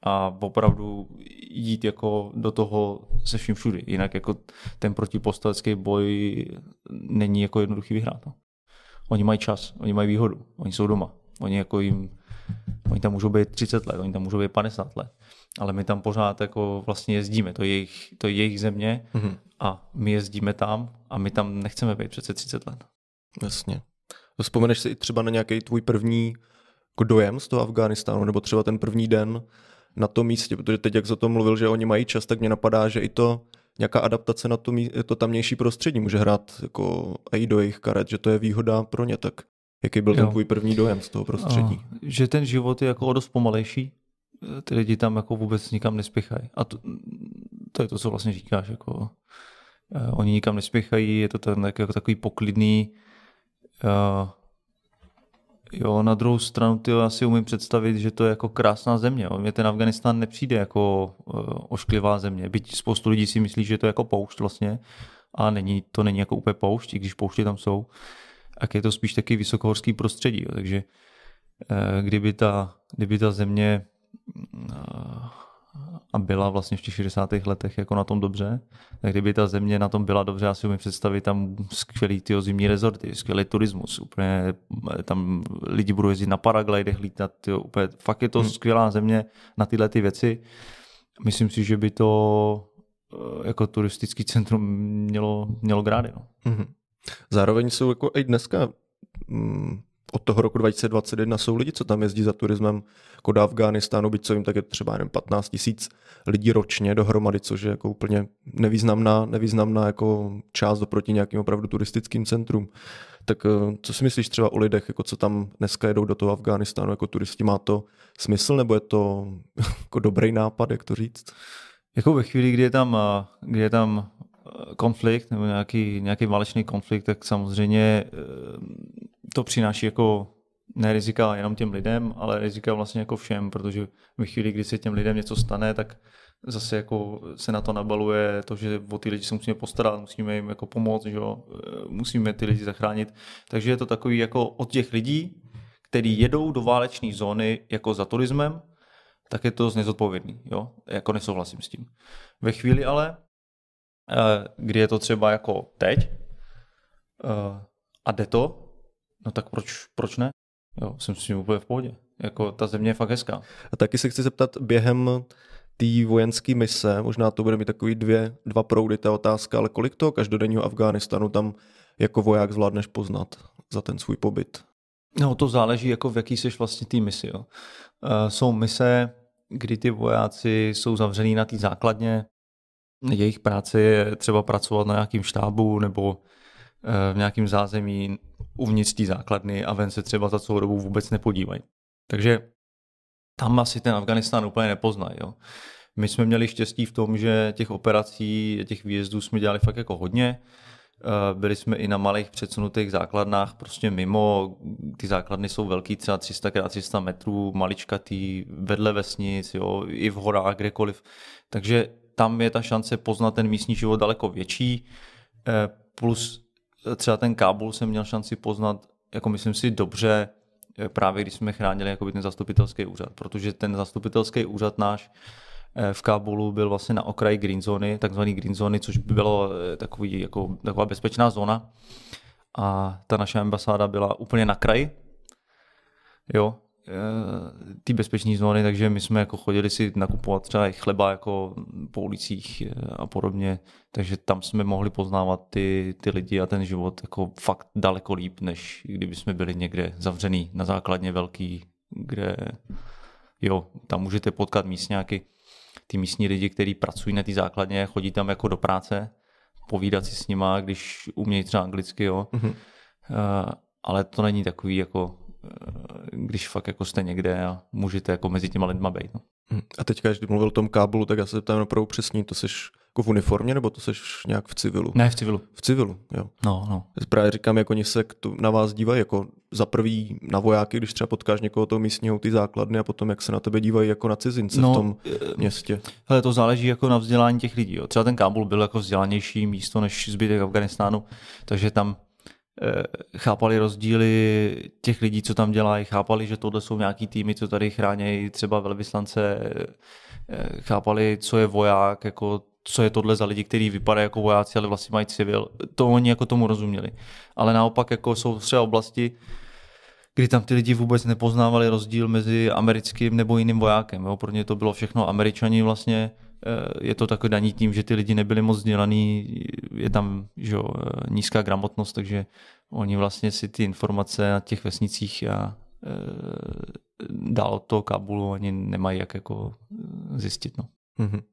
a opravdu jít jako do toho se vším všudy. Jinak jako ten protipovstalecký boj není jako jednoduchý vyhrát. No. Oni mají čas, oni mají výhodu, oni jsou doma. Oni jako jim, oni tam můžou být 30 let, oni tam můžou být 50 let ale my tam pořád jako vlastně jezdíme, to je jejich, to je jejich země mm-hmm. a my jezdíme tam a my tam nechceme být přece 30 let. Jasně. Vzpomeneš si třeba na nějaký tvůj první jako dojem z toho Afghánistánu, nebo třeba ten první den na tom místě, protože teď, jak za to mluvil, že oni mají čas, tak mě napadá, že i to nějaká adaptace na to, to tamnější prostředí může hrát jako i do jejich karet, že to je výhoda pro ně, tak jaký byl jo. ten tvůj první dojem z toho prostředí? O, že ten život je jako o dost pomalejší, ty lidi tam jako vůbec nikam nespěchají. A to, to je to, co vlastně říkáš. Jako, uh, oni nikam nespěchají, je to ten jako takový poklidný. Uh, jo, na druhou stranu ty já si umím představit, že to je jako krásná země. Mně ten Afganistán nepřijde jako uh, ošklivá země. Byť spoustu lidí si myslí, že to je jako poušť vlastně, a není, to není jako úplně poušť, i když pouště tam jsou. A je to spíš taky vysokohorský prostředí. Jo. Takže uh, kdyby ta, kdyby ta země a byla vlastně v těch 60. letech jako na tom dobře, tak kdyby ta země na tom byla dobře, já si umím představit tam skvělý ty zimní rezorty, skvělý turismus, úplně tam lidi budou jezdit na paraglidech, lítat, tyjo, úplně, fakt je to hmm. skvělá země na tyhle ty věci. Myslím si, že by to eh, jako turistický centrum mělo, mělo grády. No. Hmm. Zároveň jsou jako i dneska mm, od toho roku 2021 jsou lidi, co tam jezdí za turismem jako do Afghánistánu, byť co jim tak je třeba jen 15 tisíc lidí ročně dohromady, což je jako úplně nevýznamná, nevýznamná jako část oproti nějakým opravdu turistickým centrum. Tak eh, co si myslíš třeba o lidech, jako co tam dneska jedou do toho Afghánistánu jako turisti? Má to smysl nebo je to jako dobrý nápad, jak to říct? Jako ve chvíli, kdy je tam, eh, kdy je tam konflikt nebo nějaký, nějaký válečný konflikt, tak samozřejmě to přináší jako ne rizika jenom těm lidem, ale rizika vlastně jako všem, protože v chvíli, kdy se těm lidem něco stane, tak zase jako se na to nabaluje to, že o ty lidi se musíme postarat, musíme jim jako pomoct, že jo? musíme ty lidi zachránit. Takže je to takový jako od těch lidí, kteří jedou do válečné zóny jako za turismem, tak je to nezodpovědný, jo? jako nesouhlasím s tím. Ve chvíli ale, eh, kdy je to třeba jako teď, uh, a jde to, no tak proč, proč ne? Jo, jsem s tím úplně v pohodě. Jako ta země je fakt hezká. A taky se chci zeptat během té vojenské mise, možná to bude mít takový dvě, dva proudy ta otázka, ale kolik toho každodenního Afghánistánu tam jako voják zvládneš poznat za ten svůj pobyt? No to záleží, jako v jaký jsi vlastně té misi. Jo. Uh, jsou mise, kdy ty vojáci jsou zavřený na té základně, jejich práce je třeba pracovat na nějakým štábu nebo uh, v nějakém zázemí uvnitř té základny a ven se třeba za celou dobu vůbec nepodívají. Takže tam asi ten Afganistán úplně nepoznají. Jo. My jsme měli štěstí v tom, že těch operací, těch výjezdů jsme dělali fakt jako hodně. Eh, byli jsme i na malých předsunutých základnách, prostě mimo, ty základny jsou velký, třeba 300 x 300 metrů, maličkatý, vedle vesnic, jo, i v horách, kdekoliv. Takže tam je ta šance poznat ten místní život daleko větší, eh, plus třeba ten Kábul jsem měl šanci poznat, jako myslím si, dobře, eh, právě když jsme chránili jakoby ten zastupitelský úřad, protože ten zastupitelský úřad náš Eh, v Kábulu byl vlastně na okraji green zóny, takzvaný green zóny, což by bylo eh, takový, jako, taková bezpečná zóna. A ta naše ambasáda byla úplně na kraji, jo, eh, ty bezpečné zóny, takže my jsme jako chodili si nakupovat třeba i chleba jako po ulicích a podobně, takže tam jsme mohli poznávat ty, ty lidi a ten život jako fakt daleko líp, než kdyby jsme byli někde zavřený na základně velký, kde jo, tam můžete potkat místňáky, ty místní lidi, kteří pracují na té základně, chodí tam jako do práce, povídat si s nima, když umějí třeba anglicky, jo. Mm-hmm. Uh, ale to není takový jako, když fakt jako jste někde a můžete jako mezi těma lidma být. No. Mhm. A teďka, když mluvil o tom kábulu, tak já se tam opravdu přesně, to seš jako v uniformě, nebo to seš nějak v civilu? Ne, v civilu. V civilu, jo. No, no. Právě říkám, jako oni se na vás dívají jako za prvý na vojáky, když třeba potkáš někoho toho místního, ty základny a potom jak se na tebe dívají jako na cizince no, v tom eh, městě. Hele, to záleží jako na vzdělání těch lidí. Jo. Třeba ten Kábul byl jako vzdělanější místo než zbytek Afganistánu, takže tam eh, chápali rozdíly těch lidí, co tam dělají, chápali, že tohle jsou nějaký týmy, co tady chrání třeba velvyslance, eh, chápali, co je voják, jako co je tohle za lidi, kteří vypadají jako vojáci, ale vlastně mají civil. To oni jako tomu rozuměli. Ale naopak jako jsou třeba oblasti, kdy tam ty lidi vůbec nepoznávali rozdíl mezi americkým nebo jiným vojákem. Jo? Pro ně to bylo všechno američani vlastně. Eh, je to takové daní tím, že ty lidi nebyli moc vzdělaný, je tam že jo, eh, nízká gramotnost, takže oni vlastně si ty informace na těch vesnicích a e, dál od toho Kabulu oni nemají jak jako zjistit. No. Mm-hmm.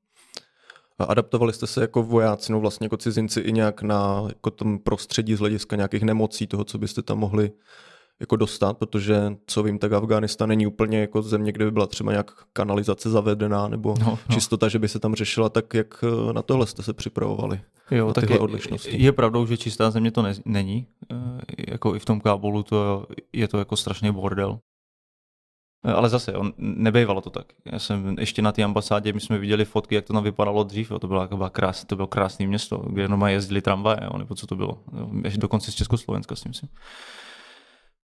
Adaptovali jste se jako vojáci, no vlastně jako cizinci i nějak na jako tom prostředí z hlediska nějakých nemocí, toho, co byste tam mohli jako dostat, protože co vím, tak Afganistán není úplně jako země, kde by byla třeba nějak kanalizace zavedená nebo no, no. čistota, že by se tam řešila, tak jak eh, na tohle jste se připravovali? Jo, tak je, odlišnosti. je pravdou, že čistá země to ne, není. E, jako i v tom Kábulu to je to jako strašný bordel. Eh, ale zase, on, nebejvalo to tak. Já jsem ještě na té ambasádě, my jsme viděli fotky, jak to tam vypadalo dřív. Jo. To, bylo, jako krás, to bylo krásné město, kde jenom jezdili tramvaje, jo, nebo co to bylo. Jo. Ještě dokonce z Československa si myslím.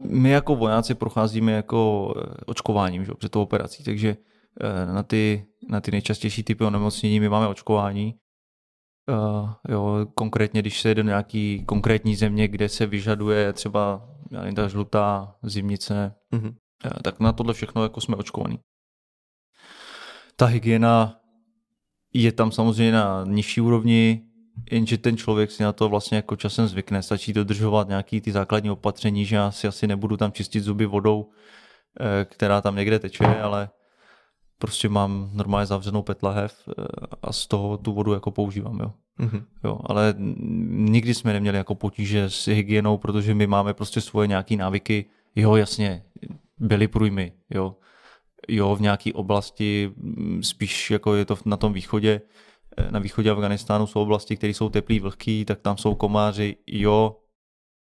My jako vojáci procházíme jako eh, očkováním že, před tou operací, takže eh, na ty, na ty nejčastější typy onemocnění my máme očkování. Uh, jo, konkrétně, když se jde do nějaký konkrétní země, kde se vyžaduje třeba já nevím, ta žlutá zimnice, mm-hmm. tak na tohle všechno jako jsme očkovaní. Ta hygiena je tam samozřejmě na nižší úrovni, jenže ten člověk si na to vlastně jako časem zvykne. Stačí dodržovat nějaký ty základní opatření, že já si asi nebudu tam čistit zuby vodou, eh, která tam někde teče, ale prostě mám normálně zavřenou petlahev eh, a z toho tu vodu jako používám, jo. Mm-hmm. jo. Ale nikdy jsme neměli jako potíže s hygienou, protože my máme prostě svoje nějaké návyky. Jo, jasně, byly průjmy, jo. Jo, v nějaké oblasti, spíš jako je to na tom východě, na východě Afganistánu jsou oblasti, které jsou teplý, vlhký, tak tam jsou komáři, jo,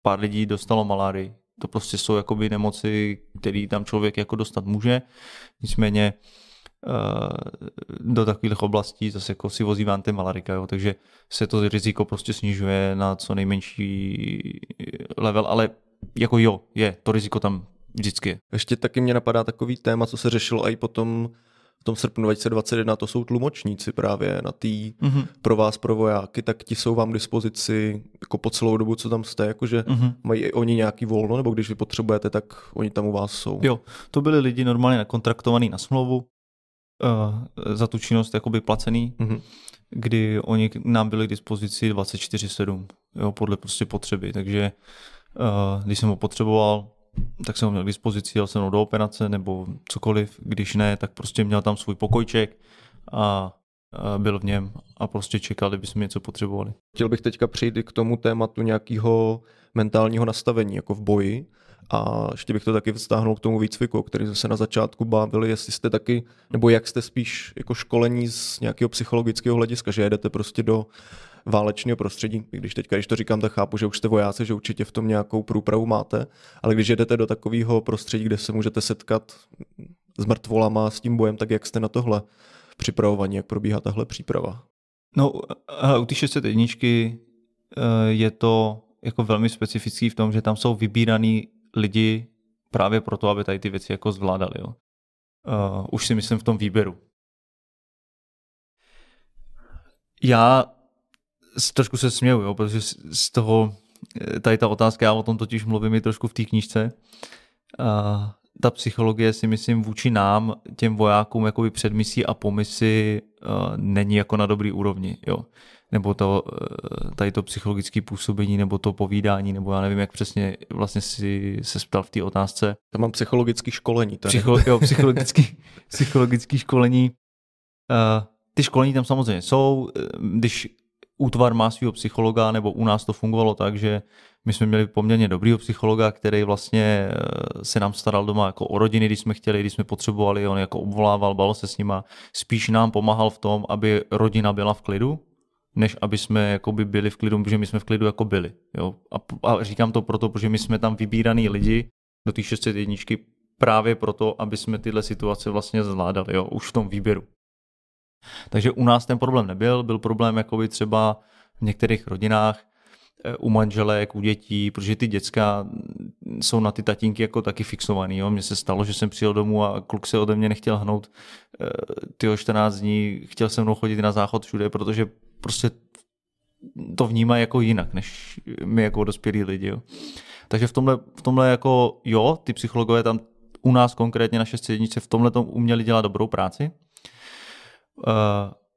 pár lidí dostalo malárii. To prostě jsou jakoby nemoci, které tam člověk jako dostat může. Nicméně eh, do takových oblastí zase jako si vozí antimalarika, jo, takže se to riziko prostě snižuje na co nejmenší level, ale jako jo, je, to riziko tam vždycky je. Ještě taky mě napadá takový téma, co se řešilo i potom tom srpnu 2021 to jsou tlumočníci právě na tý Mhm. pro vás, pro vojáky, tak ti jsou vám k dispozici jako po celou dobu, co tam jste, jakože Mhm. mají oni nějaký volno, nebo když vy potřebujete, tak oni tam u vás jsou. Jo, to byli lidi normálně nakontraktovaný na smlouvu uh, za tu činnost jakoby placený, Mhm. kdy oni nám byli k dispozici 24-7, jo, podle prostě potřeby, takže uh, když jsem ho potřeboval, tak jsem ho měl k dispozici, jel se mnou do operace nebo cokoliv, když ne, tak prostě měl tam svůj pokojček a, byl v něm a prostě čekal, kdyby jsme něco potřebovali. Chtěl bych teďka přijít k tomu tématu nějakého mentálního nastavení, jako v boji. A ještě bych to taky vztáhnul k tomu výcviku, který jsme se na začátku bavili, jestli jste taky, nebo jak jste spíš jako školení z nějakého psychologického hlediska, že jedete prostě do válečného prostředí. Když teďka, když to říkám, tak chápu, že už jste vojáci, že určitě v tom nějakou průpravu máte, ale když jedete do takového prostředí, kde se můžete setkat s mrtvolama, s tím bojem, tak jak jste na tohle připravovaní, jak probíhá tahle příprava? No, u té 601 eh, je to jako velmi specifický v tom, že tam jsou vybíraný lidi právě proto, aby tady ty věci jako zvládali. Jo. Uh, už si myslím v tom výběru. Já trošku se směju, jo, protože z- toho, eh, tady ta otázka, já o tom totiž mluvím i trošku v té knížce, uh, ta psychologie si myslím vůči nám, těm vojákům jakoby před misí a po misi uh, není jako na dobrý úrovni, jo. Nebo to, uh, tady to psychologické působení, nebo to povídání, nebo já nevím, jak přesně vlastně si se ptal v té otázce. Tam mám psychologické školení. Tady. Psycho, jo, psychologický, psychologický školení. Uh, ty školení tam samozřejmě jsou, eh, když útvar má svého psychologa, nebo u nás to fungovalo tak, že my jsme měli poměrně dobrýho psychologa, který vlastně eh, se nám staral doma jako o rodiny, když jsme chtěli, když jsme potřebovali, on jako obvolával, bal se s nima, spíš nám pomáhal v tom, aby rodina byla v klidu, než aby jsme jakoby byli v klidu, protože my jsme v klidu jako byli. Jo? A, a říkám to proto, protože my jsme tam vybíraný lidi do té 601 právě proto, aby jsme tyhle situace vlastně zvládali, jo? už v tom výběru. Takže u nás ten problém nebyl, byl problém jakoby třeba v některých rodinách, eh, u manželek, u dětí, protože ty děcka jsou na ty tatínky jako taky fixovaný. Jo? Mně se stalo, že jsem přijel domů a kluk se ode mě nechtěl hnout tyho 14 dní, chtěl se mnou chodit na záchod všude, protože prostě to vnímají jako jinak, než my jako dospělí lidi. Jo? Takže v tomhle, v tomhle jako jo, ty psychologové tam u nás konkrétně na 601 v tomhle tom uměli dělat dobrou práci. Uh,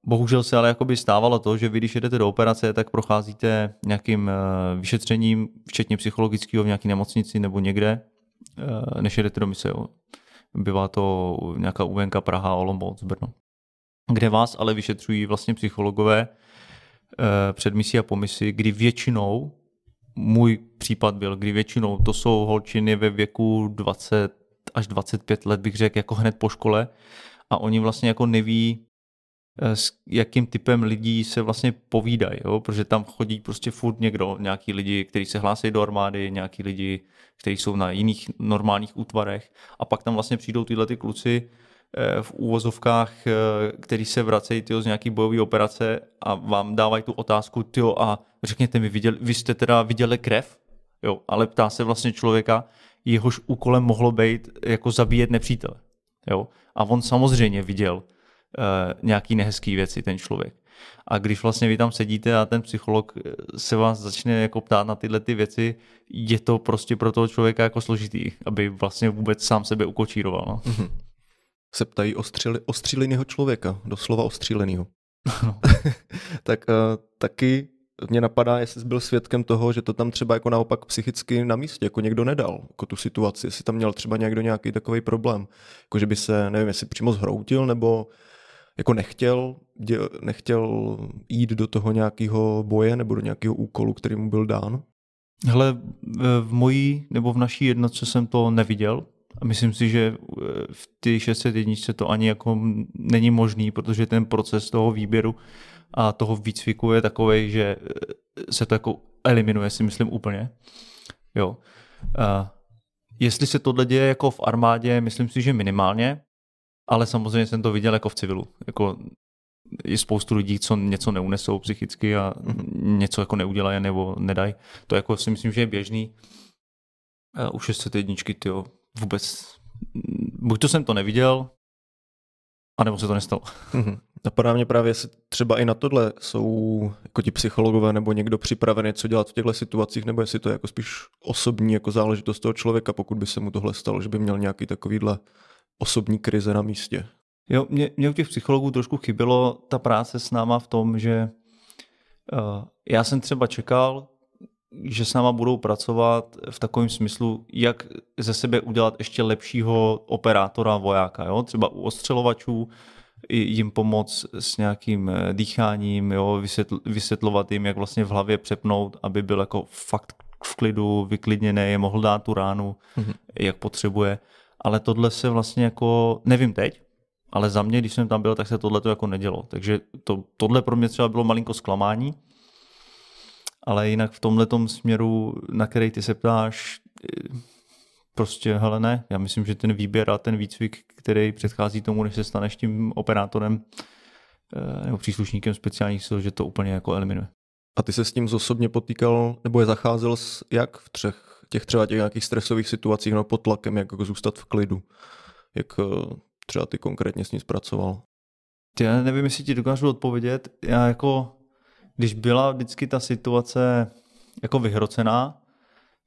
bohužel se ale jakoby stávalo to, že vy, když jedete do operace, tak procházíte nějakým uh, vyšetřením, včetně psychologického v nějaké nemocnici nebo někde, uh, než jedete do mise. Bývá to nějaká UNK Praha, Olomouc, Brno. Kde vás ale vyšetřují vlastně psychologové před misí a po misi, kdy většinou, můj případ byl, kdy většinou to jsou holčiny ve věku 20 až 25 let, bych řekl, jako hned po škole a oni vlastně jako neví, s jakým typem lidí se vlastně povídají, jo? protože tam chodí prostě furt někdo, nějaký lidi, kteří se hlásí do armády, nějaký lidi, kteří jsou na jiných normálních útvarech a pak tam vlastně přijdou tyhle ty kluci eh, v úvozovkách, eh, který se vracejí tyjo, z nějaký bojové operace a vám dávají tu otázku, tyjo, a řekněte mi, viděli, vy jste teda viděli krev? Jo, ale ptá se vlastně člověka, jehož úkolem mohlo být jako zabíjet nepřítele. Jo? A on samozřejmě viděl nějaký nehezký věci, ten člověk. A když vlastně vy tam sedíte a ten psycholog eh, se vás začne jako ptát na tyhle ty věci, je to prostě pro toho člověka jako složitý, aby vlastně vůbec sám sebe ukočíroval. No. Mm-hmm. Se ptají ostřili, ostříleného člověka, doslova ostříleného. tak uh, taky mě napadá, jestli jsi byl svědkem toho, že to tam třeba jako naopak psychicky na místě, jako někdo nedal, jako tu situaci, jestli tam měl třeba někdo nějaký takový problém, jako že by se, nevím, jestli přímo zhroutil, nebo jako nechtěl, dě, nechtěl jít do toho nějakého boje nebo do nějakého úkolu, který mu byl dán? Hele, v mojí nebo v naší jednotce jsem to neviděl a myslím si, že v té 601 to ani jako není možný, protože ten proces toho výběru a toho výcviku je takový, že se to jako eliminuje, si myslím úplně. Jo. A jestli se tohle děje jako v armádě, myslím si, že minimálně, ale samozřejmě jsem to viděl jako v civilu. Jako je spoustu lidí, co něco neunesou psychicky a mm-hmm. něco jako neudělají nebo nedají. To jako si myslím, že je běžný. Uh, u 601, tyjo, vůbec, buď to jsem to neviděl, A nebo se to nestalo. Mm-hmm. Napadá mě právě, jestli třeba i na tohle jsou jako ti psychologové nebo někdo připravený, co dělat v těchto situacích, nebo jestli to je jako spíš osobní jako záležitost toho člověka, pokud by se mu tohle stalo, že by měl nějaký takovýhle osobní krize na místě. Jo, mě, mě u těch psychologů trošku chybělo ta práce s náma v tom, že uh, já jsem třeba čekal, že s náma budou pracovat v takovém smyslu, jak ze sebe udělat ještě lepšího operátora vojáka. Jo? Třeba u ostřelovačů jim pomoct s nějakým eh, dýcháním, jo? Vysvětl, vysvětlovat jim, jak vlastně v hlavě přepnout, aby byl jako fakt v klidu, vyklidněný, je mohl dát tu ránu, mm-hmm. jak potřebuje. Ale tohle se vlastně jako, nevím teď, ale za mě, když jsem tam byl, tak se tohle to jako nedělo. Takže to, tohle pro mě třeba bylo malinko zklamání, ale jinak v tomhle směru, na který ty se ptáš, prostě, hele ne, já myslím, že ten výběr a ten výcvik, který předchází tomu, než se staneš tím operátorem eh, nebo příslušníkem speciálních sil, že to úplně jako eliminuje. A ty se s tím osobně potýkal, nebo je zacházel s, jak v třech, těch třeba těch nějakých stresových situacích, no pod tlakem, jak jako zůstat v klidu? Jak eh, třeba ty konkrétně s ní zpracoval? Já nevím, jestli ti dokážu odpovědět. Já jako když byla vždycky ta situace jako vyhrocená,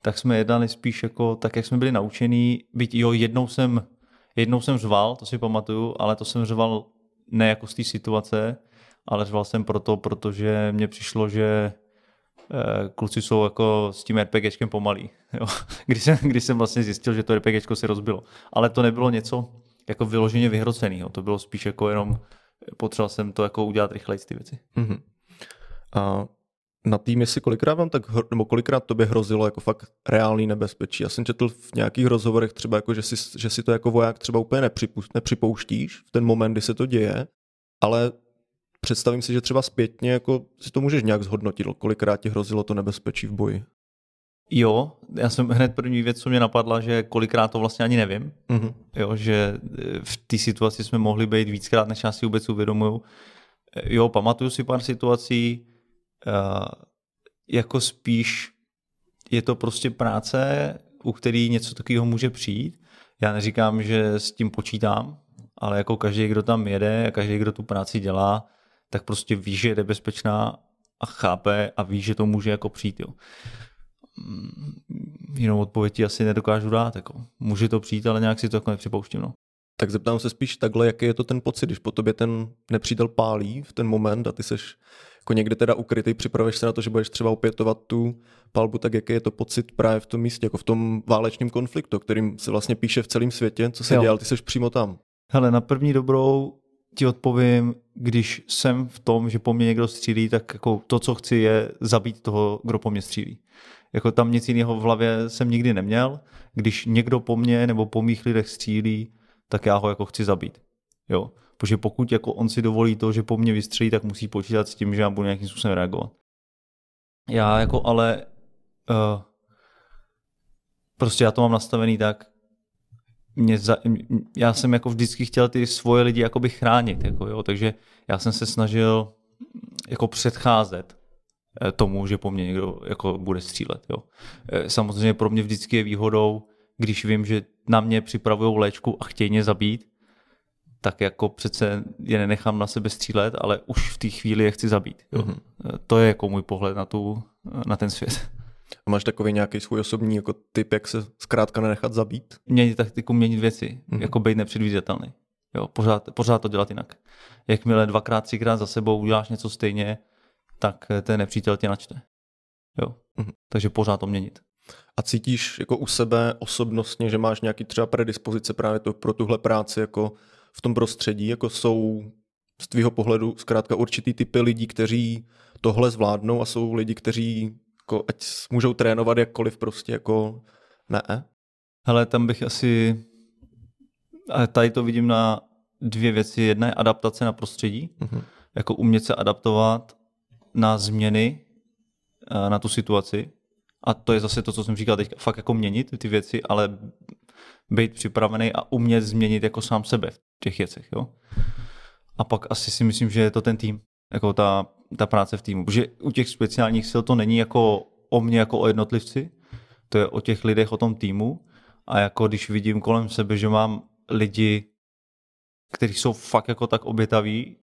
tak jsme jednali spíš jako tak, jak jsme byli naučení. Byť jo, jednou jsem, jednou jsem řval, to si pamatuju, ale to jsem řval ne jako z té situace, ale řval jsem proto, protože mně přišlo, že kluci jsou jako s tím RPGčkem pomalí. Jo. Když, jsem, když jsem vlastně zjistil, že to RPGčko se rozbilo. Ale to nebylo něco jako vyloženě vyhroceného. To bylo spíš jako jenom potřeboval jsem to jako udělat rychleji ty věci. Mm-hmm. A na tým, jestli kolikrát vám tak, nebo kolikrát tobě hrozilo jako fakt reálný nebezpečí. Já jsem četl v nějakých rozhovorech třeba, jako, že, si, že si to jako voják třeba úplně nepřipouštíš v ten moment, kdy se to děje, ale představím si, že třeba zpětně jako si to můžeš nějak zhodnotit, kolikrát ti hrozilo to nebezpečí v boji. Jo, já jsem hned první věc, co mě napadla, že kolikrát to vlastně ani nevím. Mm-hmm. Jo, že e, v té situaci jsme mohli být víckrát, než já si vůbec uvědomuju. E, jo, pamatuju si pár situací, uh, jako spíš je to prostě práce, u který něco takového může přijít. Já neříkám, že s tím počítám, ale jako každý, kdo tam jede a každý, kdo tu práci dělá, tak prostě ví, že je nebezpečná a chápe a ví, že to může jako přijít. Jo. Mm, jinou odpověď asi nedokážu dát. Jako. Může to přijít, ale nějak si to jako nepřipouštím. No. Tak zeptám se spíš takhle, jaký je to ten pocit, když po tobě ten nepřítel pálí v ten moment a ty seš jako někde teda ukrytý, připravuješ se na to, že budeš třeba opětovat tu palbu, tak jaký je to pocit právě v tom místě, jako v tom válečném konfliktu, kterým se vlastně píše v celém světě, co se dělal, ty seš přímo tam. Hele, na první dobrou ti odpovím, když jsem v tom, že po mně někdo střílí, tak jako to, co chci, je zabít toho, kdo po mně střílí. Jako tam nic jiného v hlavě jsem nikdy neměl. Když někdo po mně nebo po mých lidech střílí, tak já ho jako chci zabít. Jo. Protože pokud jako on si dovolí to, že po mně vystřelí, tak musí počítat s tím, že já budu nějakým způsobem reagovat. Já jako ale uh, prostě já to mám nastavený tak, mě za, já jsem jako vždycky chtěl ty svoje lidi jakoby chránit, jako jo, takže já jsem se snažil jako předcházet eh, tomu, že po mně někdo jako bude střílet. Jo. Eh, samozřejmě pro mě vždycky je výhodou, když vím, že na mě připravují léčku a chtějí mě zabít, tak jako přece je nenechám na sebe střílet, ale už v té chvíli je chci zabít. Jo. Mm-hmm. To je jako můj pohled na, tu, na ten svět. A máš takový nějaký svůj osobní jako typ, jak se zkrátka nenechat zabít? Měnit taktiku, měnit věci, mm-hmm. jako být nepředvídatelný. Jo, pořád, pořád to dělat jinak. Jakmile dvakrát, třikrát za sebou uděláš něco stejně, tak ten nepřítel tě načte. Jo. Mm-hmm. Takže pořád to měnit. A cítíš jako u sebe osobnostně, že máš nějaký třeba predispozice právě to, pro tuhle práci jako v tom prostředí, jako jsou z tvýho pohledu zkrátka určitý typy lidí, kteří tohle zvládnou a jsou lidi, kteří jako, ať můžou trénovat jakkoliv prostě jako ne? Hele, tam bych asi, ale tady to vidím na dvě věci. Jedna je adaptace na prostředí, uh-huh. jako umět se adaptovat na změny, eh, na tu situaci. A to je zase to, co jsem říkal teď, fakt jako měnit ty věci, ale být připravený a umět změnit jako sám sebe v těch věcech. Jo? A pak asi si myslím, že je to ten tým, jako ta, ta práce v týmu. Protože u těch speciálních sil to není jako o mně jako o jednotlivci, to je o těch lidech, o tom týmu. A jako když vidím kolem sebe, že mám lidi, kteří jsou fakt jako tak obětaví,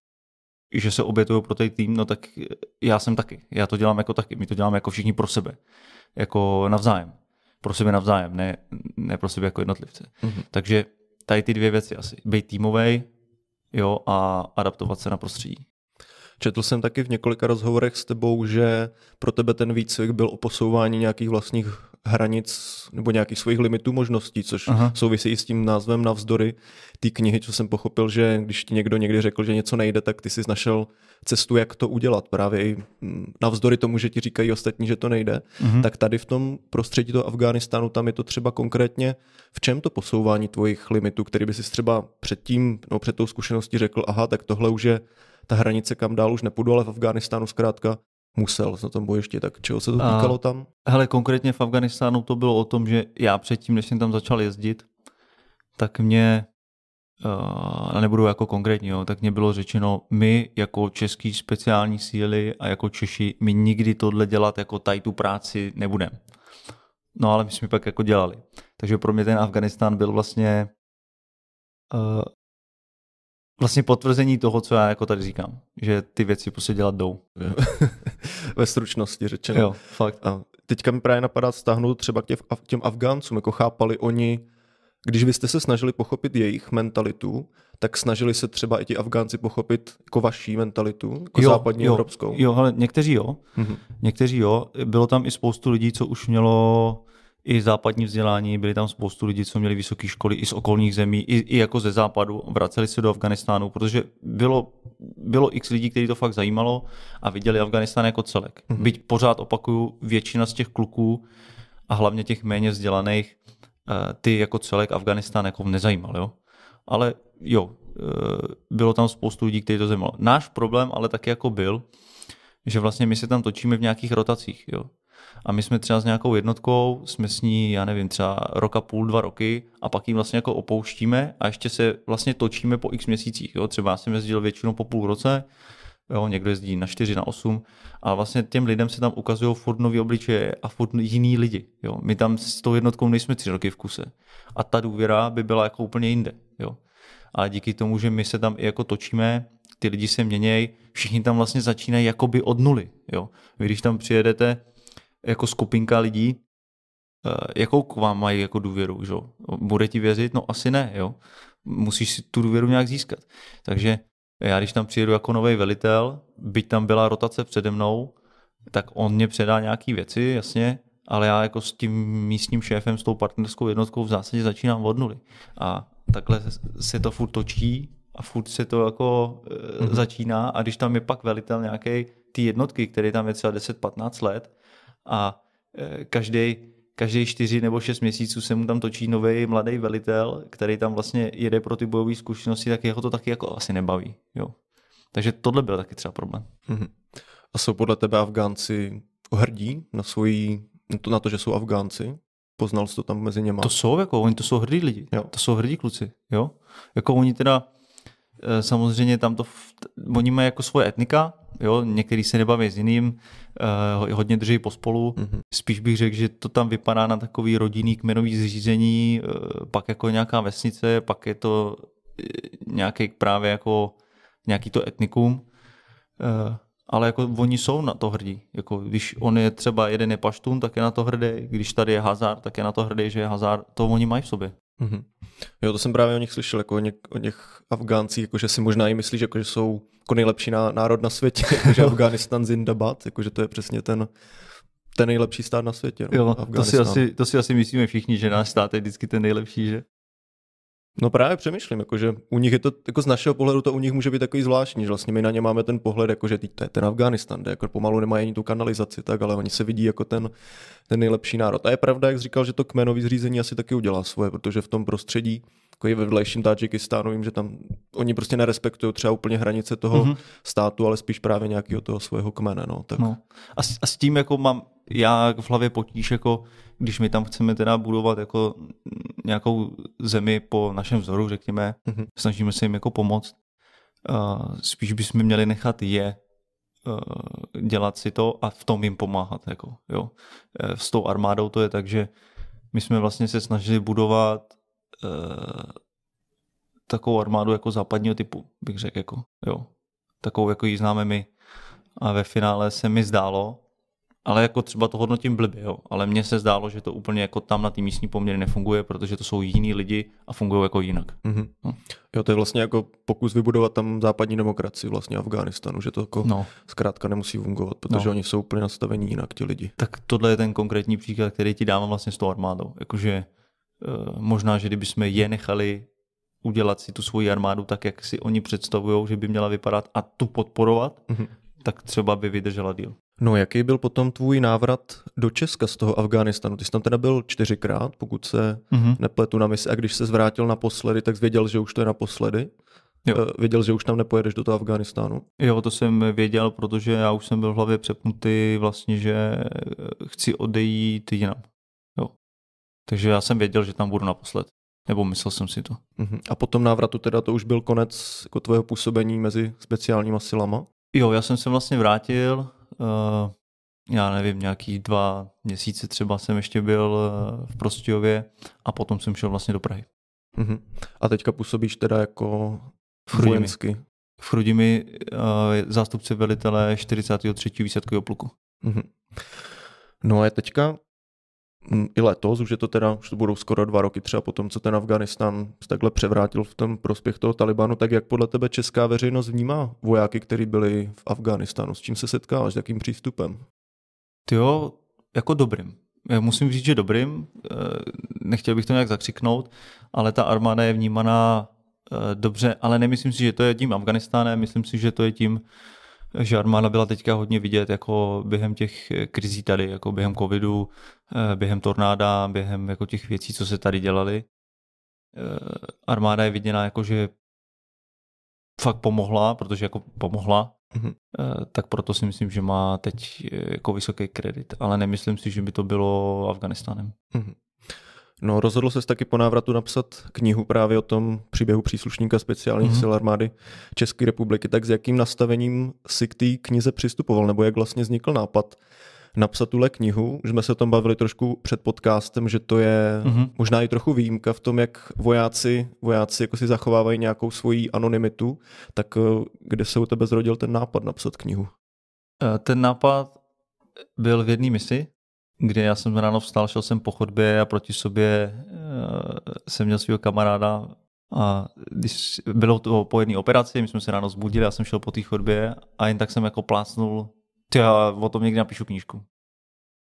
že se obětují pro ten tým, no tak já jsem taky. Já to dělám jako taky. My to děláme jako všichni pro sebe. Jako navzájem. Pro sebe navzájem, ne, ne pro sebe jako jednotlivce. Mm-hmm. Takže tady ty dvě věci asi. Být týmový jo, a adaptovat se na prostředí. Četl jsem taky v několika rozhovorech s tebou, že pro tebe ten výcvik byl o posouvání nějakých vlastních hranic nebo nějakých svých limitů možností, což Aha. souvisí i s tím názvem navzdory té knihy, co jsem pochopil, že když ti někdo někdy řekl, že něco nejde, tak ty jsi našel cestu, jak to udělat. Právě i navzdory tomu, že ti říkají ostatní, že to nejde, mhm. tak tady v tom prostředí toho Afghánistánu, tam je to třeba konkrétně v čem to posouvání tvojich limitů, který by si třeba předtím, no před tou zkušeností řekl, aha, tak tohle už je ta hranice, kam dál už nepůjdu, ale v Afghánistánu zkrátka musel na tom bojišti, tak čeho se to týkalo tam? Hele, konkrétně v Afganistánu to bylo o tom, že já předtím, než jsem tam začal jezdit, tak mě, uh, nebudu jako konkrétní, jo, tak mě bylo řečeno, my jako český speciální síly a jako Češi, my nikdy tohle dělat jako tady tu práci nebudeme. No ale my jsme pak jako dělali. Takže pro mě ten Afganistán byl vlastně uh, vlastně potvrzení toho, co já jako tady říkám, že ty věci prostě dělat jdou. Ve stručnosti řečeno. Jo, fakt. A teďka mi právě napadá stáhnout třeba k těm Afgáncům, jako chápali oni, když vy jste se snažili pochopit jejich mentalitu, tak snažili se třeba i ti Afgánci pochopit jako vaší mentalitu, jako jo, západní jo, evropskou. Jo, ale někteří jo. Mm-hmm. Někteří jo. Bylo tam i spoustu lidí, co už mělo i západní vzdělání, byli tam spoustu lidí, co měli vysoké školy i z okolních zemí, i, i jako ze západu, vraceli se do Afganistánu, protože bylo, bylo x lidí, kteří to fakt zajímalo a viděli Afganistán jako celek. Mm-hmm. Byť pořád opakuju, většina z těch kluků a hlavně těch méně vzdělaných, eh, ty jako celek Afganistán jako nezajímal, jo. Ale jo, eh, bylo tam spoustu lidí, kteří to zajímalo. Náš problém ale taky jako byl, že vlastně my se tam točíme v nějakých rotacích, jo a my jsme třeba s nějakou jednotkou, jsme s ní, já nevím, třeba roka půl, dva roky a pak ji vlastně jako opouštíme a ještě se vlastně točíme po x měsících. Jo? Třeba já jsem jezdil většinou po půl roce, jo? někdo jezdí na čtyři, na osm a vlastně těm lidem se tam ukazují furt nový obličeje a furt jiný lidi. Jo? My tam s tou jednotkou nejsme tři roky v kuse a ta důvěra by byla jako úplně jinde. Jo? Ale díky tomu, že my se tam i jako točíme, ty lidi se měnějí, všichni tam vlastně začínají jakoby od nuly. Jo? Vy když tam přijedete, jako skupinka lidí, eh, jakou k vám mají jako důvěru, že? Bude ti věřit? No asi ne, jo. Musíš si tu důvěru nějak získat. Takže já když tam přijedu jako nový velitel, byť tam byla rotace přede mnou, tak on mě předá nějaké věci, jasně, ale já jako s tím místním šéfem, s tou partnerskou jednotkou v zásadě začínám od nuly. A takhle se to furt točí a furt se to jako mm-hmm. začíná a když tam je pak velitel nějaký ty jednotky, který tam je třeba 10-15 let, a e, každý každý čtyři nebo šest měsíců se mu tam točí nový mladý velitel, který tam vlastně jede pro ty bojové zkušenosti, tak jeho to taky jako asi nebaví. Jo. Takže tohle byl taky třeba problém. Mm-hmm. A jsou podle tebe Afgánci hrdí na svoji, na to, že jsou Afgánci? Poznal jsi to tam mezi něma? To jsou, jako, oni to jsou hrdí lidi. Jo. To jsou hrdí kluci. Jo? Jako oni teda, e, samozřejmě tam to, oni mají jako svoje etnika, jo, některý se nebaví s jiným, uh, hodně drží pospolu. Mm-hmm. Spíš bych řekl, že to tam vypadá na takový rodinný kmenový zřízení, uh, pak jako nějaká vesnice, pak je to uh, nějaký právě jako nějaký to etnikum. Uh, ale jako oni jsou na to hrdí. Jako když on je třeba jeden je paštun, tak je na to hrdý. Když tady je Hazard, tak je na to hrdý, že je Hazard. To oni mají v sobě. Mm-hmm. Jo, to jsem právě o nich slyšel, jako o, něk, o těch Afgáncích, jako že si možná i myslí, že, jako, že jsou jako nejlepší ná, národ na světě, jako, že Afganistan Zindabad, jako, že to je přesně ten, ten nejlepší stát na světě. No, jo, to si, asi, to si asi myslíme všichni, že náš stát je vždycky ten nejlepší, že? No právě přemýšlím, jako, že u nich je to, jako z našeho pohledu to u nich může být takový zvláštní, že vlastně my na ně máme ten pohled, jako, že to je ten Afganistan, kde jako pomalu nemají ani tu kanalizaci, tak, ale oni se vidí jako ten, ten nejlepší národ. A je pravda, jak jsi říkal, že to kmenový zřízení asi taky udělá svoje, protože v tom prostředí, jako i ve vedlejším Tadžikistánu, vím, že tam oni prostě nerespektují třeba úplně hranice toho mm-hmm. státu, ale spíš právě nějakého toho svého kmene. No, tak. No. A, s, a s tím jako mám já v hlavě potíž, jako když my tam chceme teda budovat jako nějakou zemi po našem vzoru, řekněme, mm-hmm. snažíme se jim jako pomoct. Uh, spíš bychom měli nechat je uh, dělat si to a v tom jim pomáhat. Jako, jo. Uh, s tou armádou to je tak, že my jsme vlastně se snažili budovat takovou armádu jako západního typu, bych řekl, jako, jo. Takovou, jako ji známe my. A ve finále se mi zdálo, ale jako třeba to hodnotím blbě, jo. Ale mně se zdálo, že to úplně jako tam na ty místní poměry nefunguje, protože to jsou jiní lidi a fungují jako jinak. Mm-hmm. No. Jo, to je vlastně jako pokus vybudovat tam západní demokracii vlastně Afghánistánu, že to jako no. zkrátka nemusí fungovat, protože no. oni jsou úplně nastavení jinak, ti lidi. Tak tohle je ten konkrétní příklad, který ti dávám vlastně s tou armádou. Jakože možná, že kdybychom je nechali udělat si tu svoji armádu tak, jak si oni představují, že by měla vypadat a tu podporovat, mm-hmm. tak třeba by vydržela díl. No jaký byl potom tvůj návrat do Česka z toho Afghánistánu? Ty jsi tam teda byl čtyřikrát, pokud se mm-hmm. nepletu na misi. A když se zvrátil naposledy, tak věděl, že už to je naposledy? Jo. Eh, věděl, že už tam nepojedeš do toho Afghánistánu? Jo, to jsem věděl, protože já už jsem byl v hlavě přepnutý vlastně, že eh, chci odejít jinam. Takže já jsem věděl, že tam budu naposled. Nebo myslel jsem si to. Uh-huh. A potom návratu teda to už byl konec jako tvého působení mezi speciálníma silama? Jo, já jsem se vlastně vrátil, uh, já nevím, nějaký dva měsíce třeba jsem ještě byl uh, v Prostějově a potom jsem šel vlastně do Prahy. Uh-huh. A teďka působíš teda jako v vojensky? V Chrudimi uh, zástupce velitele 43. výsadkového pluku. Uh-huh. No a teďka i letos, už je to teda, už to budou skoro dva roky třeba po tom, co ten Afganistán se takhle převrátil v tom prospěch toho Talibanu, tak jak podle tebe česká veřejnost vnímá vojáky, kteří byli v Afganistánu? S čím se setkáváš, s jakým přístupem? Ty jo, jako dobrým. Já musím říct, že dobrým, eh, nechtěl bych to nějak zakřiknout, ale ta armáda je vnímaná eh, dobře, ale nemyslím si, že to je tím Afganistánem, myslím si, že to je tím že armáda byla teďka hodně vidět jako během těch krizí tady, jako během covidu, eh, během tornáda, během jako těch věcí, co se tady dělali. Eh, armáda je viděna jako, že fakt pomohla, protože jako pomohla, mm-hmm. tak proto si myslím, že má teď jako vysoký kredit, ale nemyslím si, že by to bylo Afganistánem. Mm-hmm. No, rozhodl se taky po návratu napsat knihu právě o tom příběhu příslušníka speciálních mm-hmm. sil armády České republiky. Tak s jakým nastavením si k té knize přistupoval, nebo jak vlastně vznikl nápad napsat tuhle knihu? Už jsme se o tom bavili trošku před podcastem, že to je mm-hmm. možná i trochu výjimka v tom, jak vojáci, vojáci jako si zachovávají nějakou svoji anonymitu. Tak eh, kde se u tebe zrodil ten nápad napsat knihu? Eh, ten nápad byl v jedné misi, kde já jsem ráno vstal, šel jsem po chodbě a proti sobě uh, jsem měl svého kamaráda a když bylo to po jedné operaci, my jsme se ráno zbudili, já jsem šel po té chodbě a jen tak jsem jako plácnul, ty já o tom někdy napíšu knížku.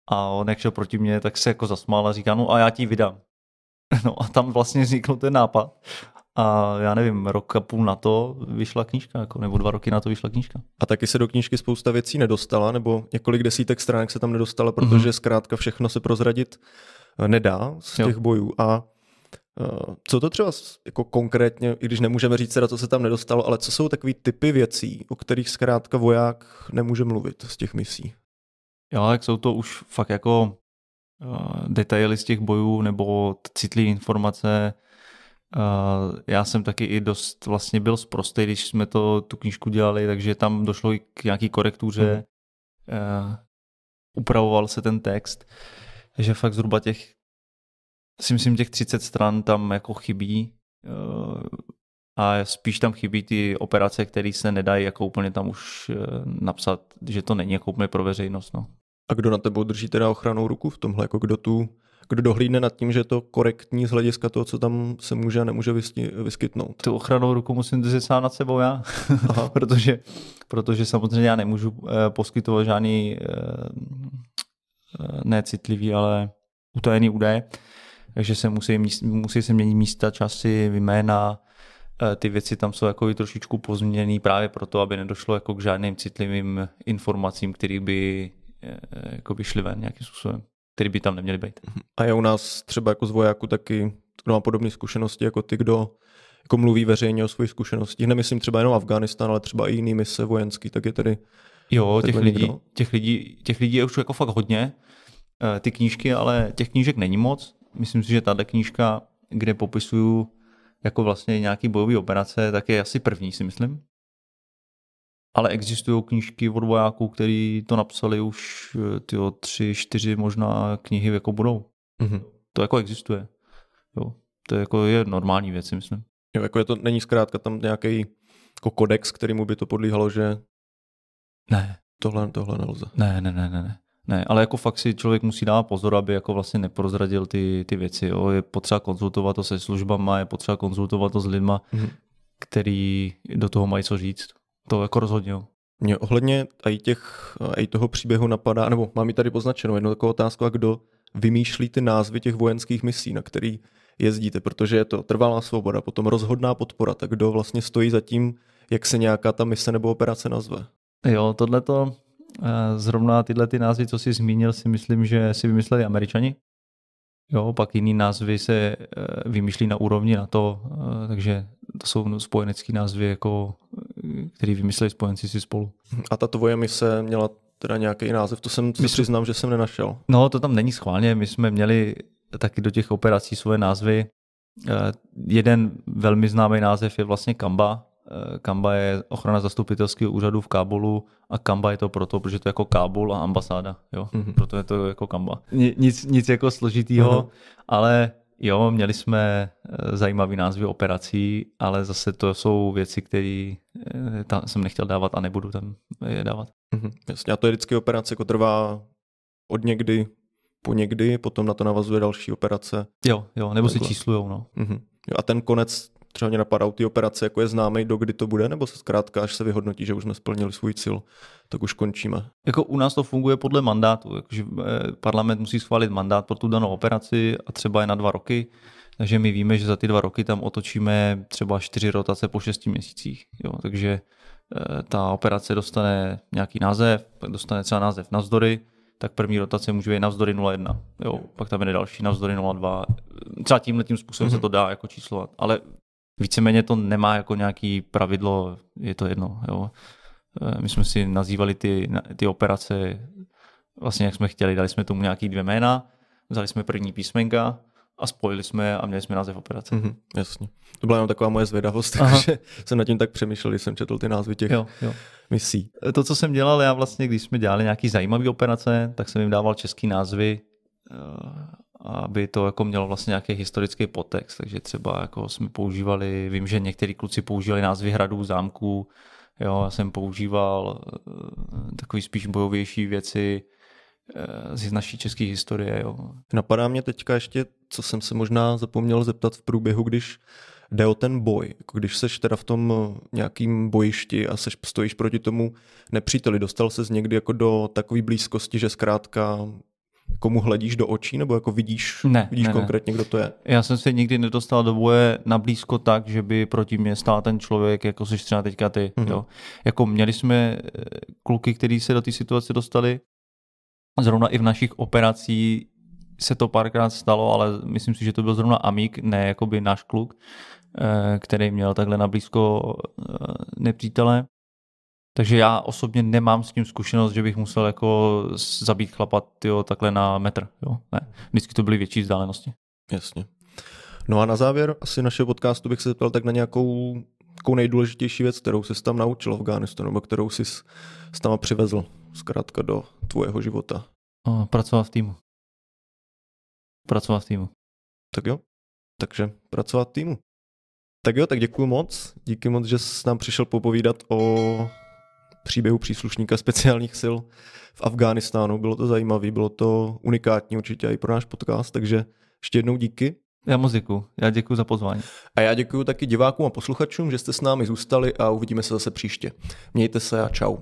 A on jak šel proti mně, tak se jako zasmál a říká, no a já ti vydám. No a tam vlastně vznikl ten nápad. A já nevím, rok a půl na to vyšla knížka, jako, nebo dva roky na to vyšla knížka. A taky se do knížky spousta věcí nedostala, nebo několik desítek stránek se tam nedostala, protože mm-hmm. zkrátka všechno se prozradit eh, nedá z těch jo. bojů. A uh, co to třeba jako konkrétně, i když nemůžeme říct co se tam nedostalo, ale co jsou takové typy věcí, o kterých zkrátka voják nemůže mluvit z těch misí? Jo, jak jsou to už fakt jako uh, detaily z těch bojů nebo citlivé informace, Uh, já jsem taky i dost vlastně byl zprostý, když jsme to tu knížku dělali, takže tam došlo i k nějaký korektuře, uh, upravoval se ten text, že fakt zhruba těch, si myslím, těch 30 stran tam jako chybí uh, a spíš tam chybí ty operace, které se nedají jako úplně tam už uh, napsat, že to není jako úplně pro veřejnost. No. A kdo na tebou drží teda ochranou ruku v tomhle, jako kdo tu kdo dohlídne nad tím, že je to korektní z hlediska toho, co tam se může a nemůže vyskytnout. Tu ochranou ruku musím držet sám nad sebou já, protože, protože samozřejmě já nemůžu eh, poskytovat žádný eh, eh, necitlivý, ale utajený údaje, takže se musí, musí se měnit místa, časy, jména, ty věci tam jsou jako trošičku pozměněné právě proto, aby nedošlo jako k žádným citlivým informacím, které by jako by šly ven nějakým způsobem který by tam neměli být. A je u nás třeba jako z vojáků taky, kdo má podobné zkušenosti jako ty, kdo jako mluví veřejně o svých zkušenostích. Nemyslím třeba jenom Afganistán, ale třeba i jiný mise vojenský, tak je tedy Jo, těch lidí, těch, lidí, těch lidí je už jako fakt hodně. Eh, ty knížky, ale těch knížek není moc. Myslím si, že tahle knížka, kde popisuju jako vlastně nějaký bojový operace, tak je asi první, si myslím ale existují knížky od vojáků, který to napsali už eh, tyjo, tři, čtyři možná knihy jako budou. Mm-hmm. To jako existuje. Jo. To je jako je normální věc, myslím. Jo, jako je to, není zkrátka tam nějaký jako kodex, kterýmu by to podlíhalo, že Ne, tohle, tohle nelze. ne, ne, ne, ne. ne. Ne, ale jako fakt si člověk musí dávat pozor, aby jako vlastně neprozradil ty, ty věci. Jo. Je potřeba konzultovat to se službama, je potřeba konzultovat to s lidma, Mhm. který do toho mají co říct. To jako rozhodně. Mě ohledně i těch, i toho příběhu napadá, nebo mám ji tady poznačenou jednu takovou otázku, a kdo vymýšlí ty názvy těch vojenských misí, na který jezdíte, protože je to trvalá svoboda, potom rozhodná podpora, tak kdo vlastně stojí za tím, jak se nějaká ta mise nebo operace nazve. Jo, tohleto, eh, zrovna tyhle ty názvy, co jsi zmínil, si myslím, že si vymysleli američani. Jo, pak jiný názvy se eh, vymýšlí na úrovni na to, takže to jsou spojenecký názvy, jako, eh, který vymysleli spojenci si spolu. A ta tvoje mise měla teda nějaký název, to jsem si přiznám, že jsem nenašel. No, to tam není schválně, my jsme měli taky do těch operací svoje názvy. Eh, Jeden velmi známý název je vlastně Kamba. Eh, Kamba je ochrana zastupitelského úřadu v Kábulu a Kamba je to proto, protože to je jako Kábul a ambasáda. Jo? Mhm. Proto je to jako Kamba. Ni- Nic, nic jako složitýho, Aha. ale jo, měli jsme eh, zajímavý názvy operací, ale zase to jsou věci, které eh, tam jsem nechtěl dávat a nebudu tam je dávat. Mhm, jasně, a to je vždycky operace, jako trvá od někdy po někdy, potom na to navazuje další operace. Jo, jo, nebo si Takhle. číslujou, no. Mhm. Jo, a ten konec třeba mě napadá u té operace, jako je známý, do kdy to bude, nebo se zkrátka, až se vyhodnotí, že už jsme splnili svůj cíl, tak už končíme. Jako u nás to funguje podle mandátu, jakože eh, parlament musí schválit mandát pro tu danou operaci a třeba je na dva roky, takže my víme, že za ty dva roky tam otočíme třeba čtyři rotace po šesti měsících. Jo, takže eh, ta operace dostane nějaký název, pak dostane třeba název navzdory, tak první rotace může být navzdory 01, jo, pak tam jde další navzdory 02. Třeba tímhle tím způsobem Mhm. se to dá jako číslovat, ale víceméně to nemá jako nějaký pravidlo, je to jedno. Jo. Eh, My jsme si nazývali ty, ty operace vlastně jak jsme chtěli, dali jsme tomu nějaký dvě jména, vzali jsme první písmenka a spojili jsme a měli jsme název operace. Mhm, jasně. To byla jenom taková moje zvědavost, Aha. takže jsem nad tím tak přemýšlel, když jsem četl ty názvy těch Jo, jo. misí. To, co jsem dělal, já vlastně, když jsme dělali nějaký zajímavý operace, tak jsem jim dával český názvy, eh, aby to jako mělo vlastně nějaký historický podtext. Takže třeba jako jsme používali, vím, že některý kluci používali názvy hradů, zámků, jo, já jsem používal eh, takový spíš bojovější věci eh, z naší české historie. Jo. Napadá mě teďka ještě, co jsem se možná zapomněl zeptat v průběhu, když jde o ten boj. Jako když seš teda v tom nějakým bojišti a seš, stojíš proti tomu nepříteli, dostal ses někdy jako do takové blízkosti, že zkrátka komu hledíš do očí, nebo jako vidíš, Ne, vidíš ne, ne. konkrétně, kdo to je? Já jsem se nikdy nedostal do boje na blízko tak, že by proti mě stál ten člověk, jako jsi třeba teďka ty. Mhm. Mm-hmm. Jo. Jako měli jsme eh, kluky, kteří se do té situace dostali. Zrovna i v našich operacích se to párkrát stalo, ale myslím si, že to byl zrovna Amík, ne jakoby náš kluk, eh, který měl takhle na blízko eh, nepřítele. Takže já osobně nemám s tím zkušenost, že bych musel jako zabít chlapa tyjo, takhle na metr. Jo. Ne. Vždycky to byly větší vzdálenosti. Jasně. No a na závěr asi našeho podcastu bych se zeptal tak na nějakou takovou nejdůležitější věc, kterou jsi tam naučil v Afghánistánu, nebo kterou jsi s tam přivezl zkrátka do tvojeho života. O, pracovat v týmu. Pracovat v týmu. Tak jo, takže pracovat v týmu. Tak jo, tak děkuji moc. Díky moc, že jsi nám přišel popovídat o příběhu příslušníka speciálních sil v Afghánistánu. Bylo to zajímavé, bylo to unikátní určitě i pro náš podcast, takže ještě jednou díky. Já moc děkuju. Já děkuju za pozvání. A já děkuji taky divákům a posluchačům, že jste s námi zůstali a uvidíme se zase příště. Mějte se a čau.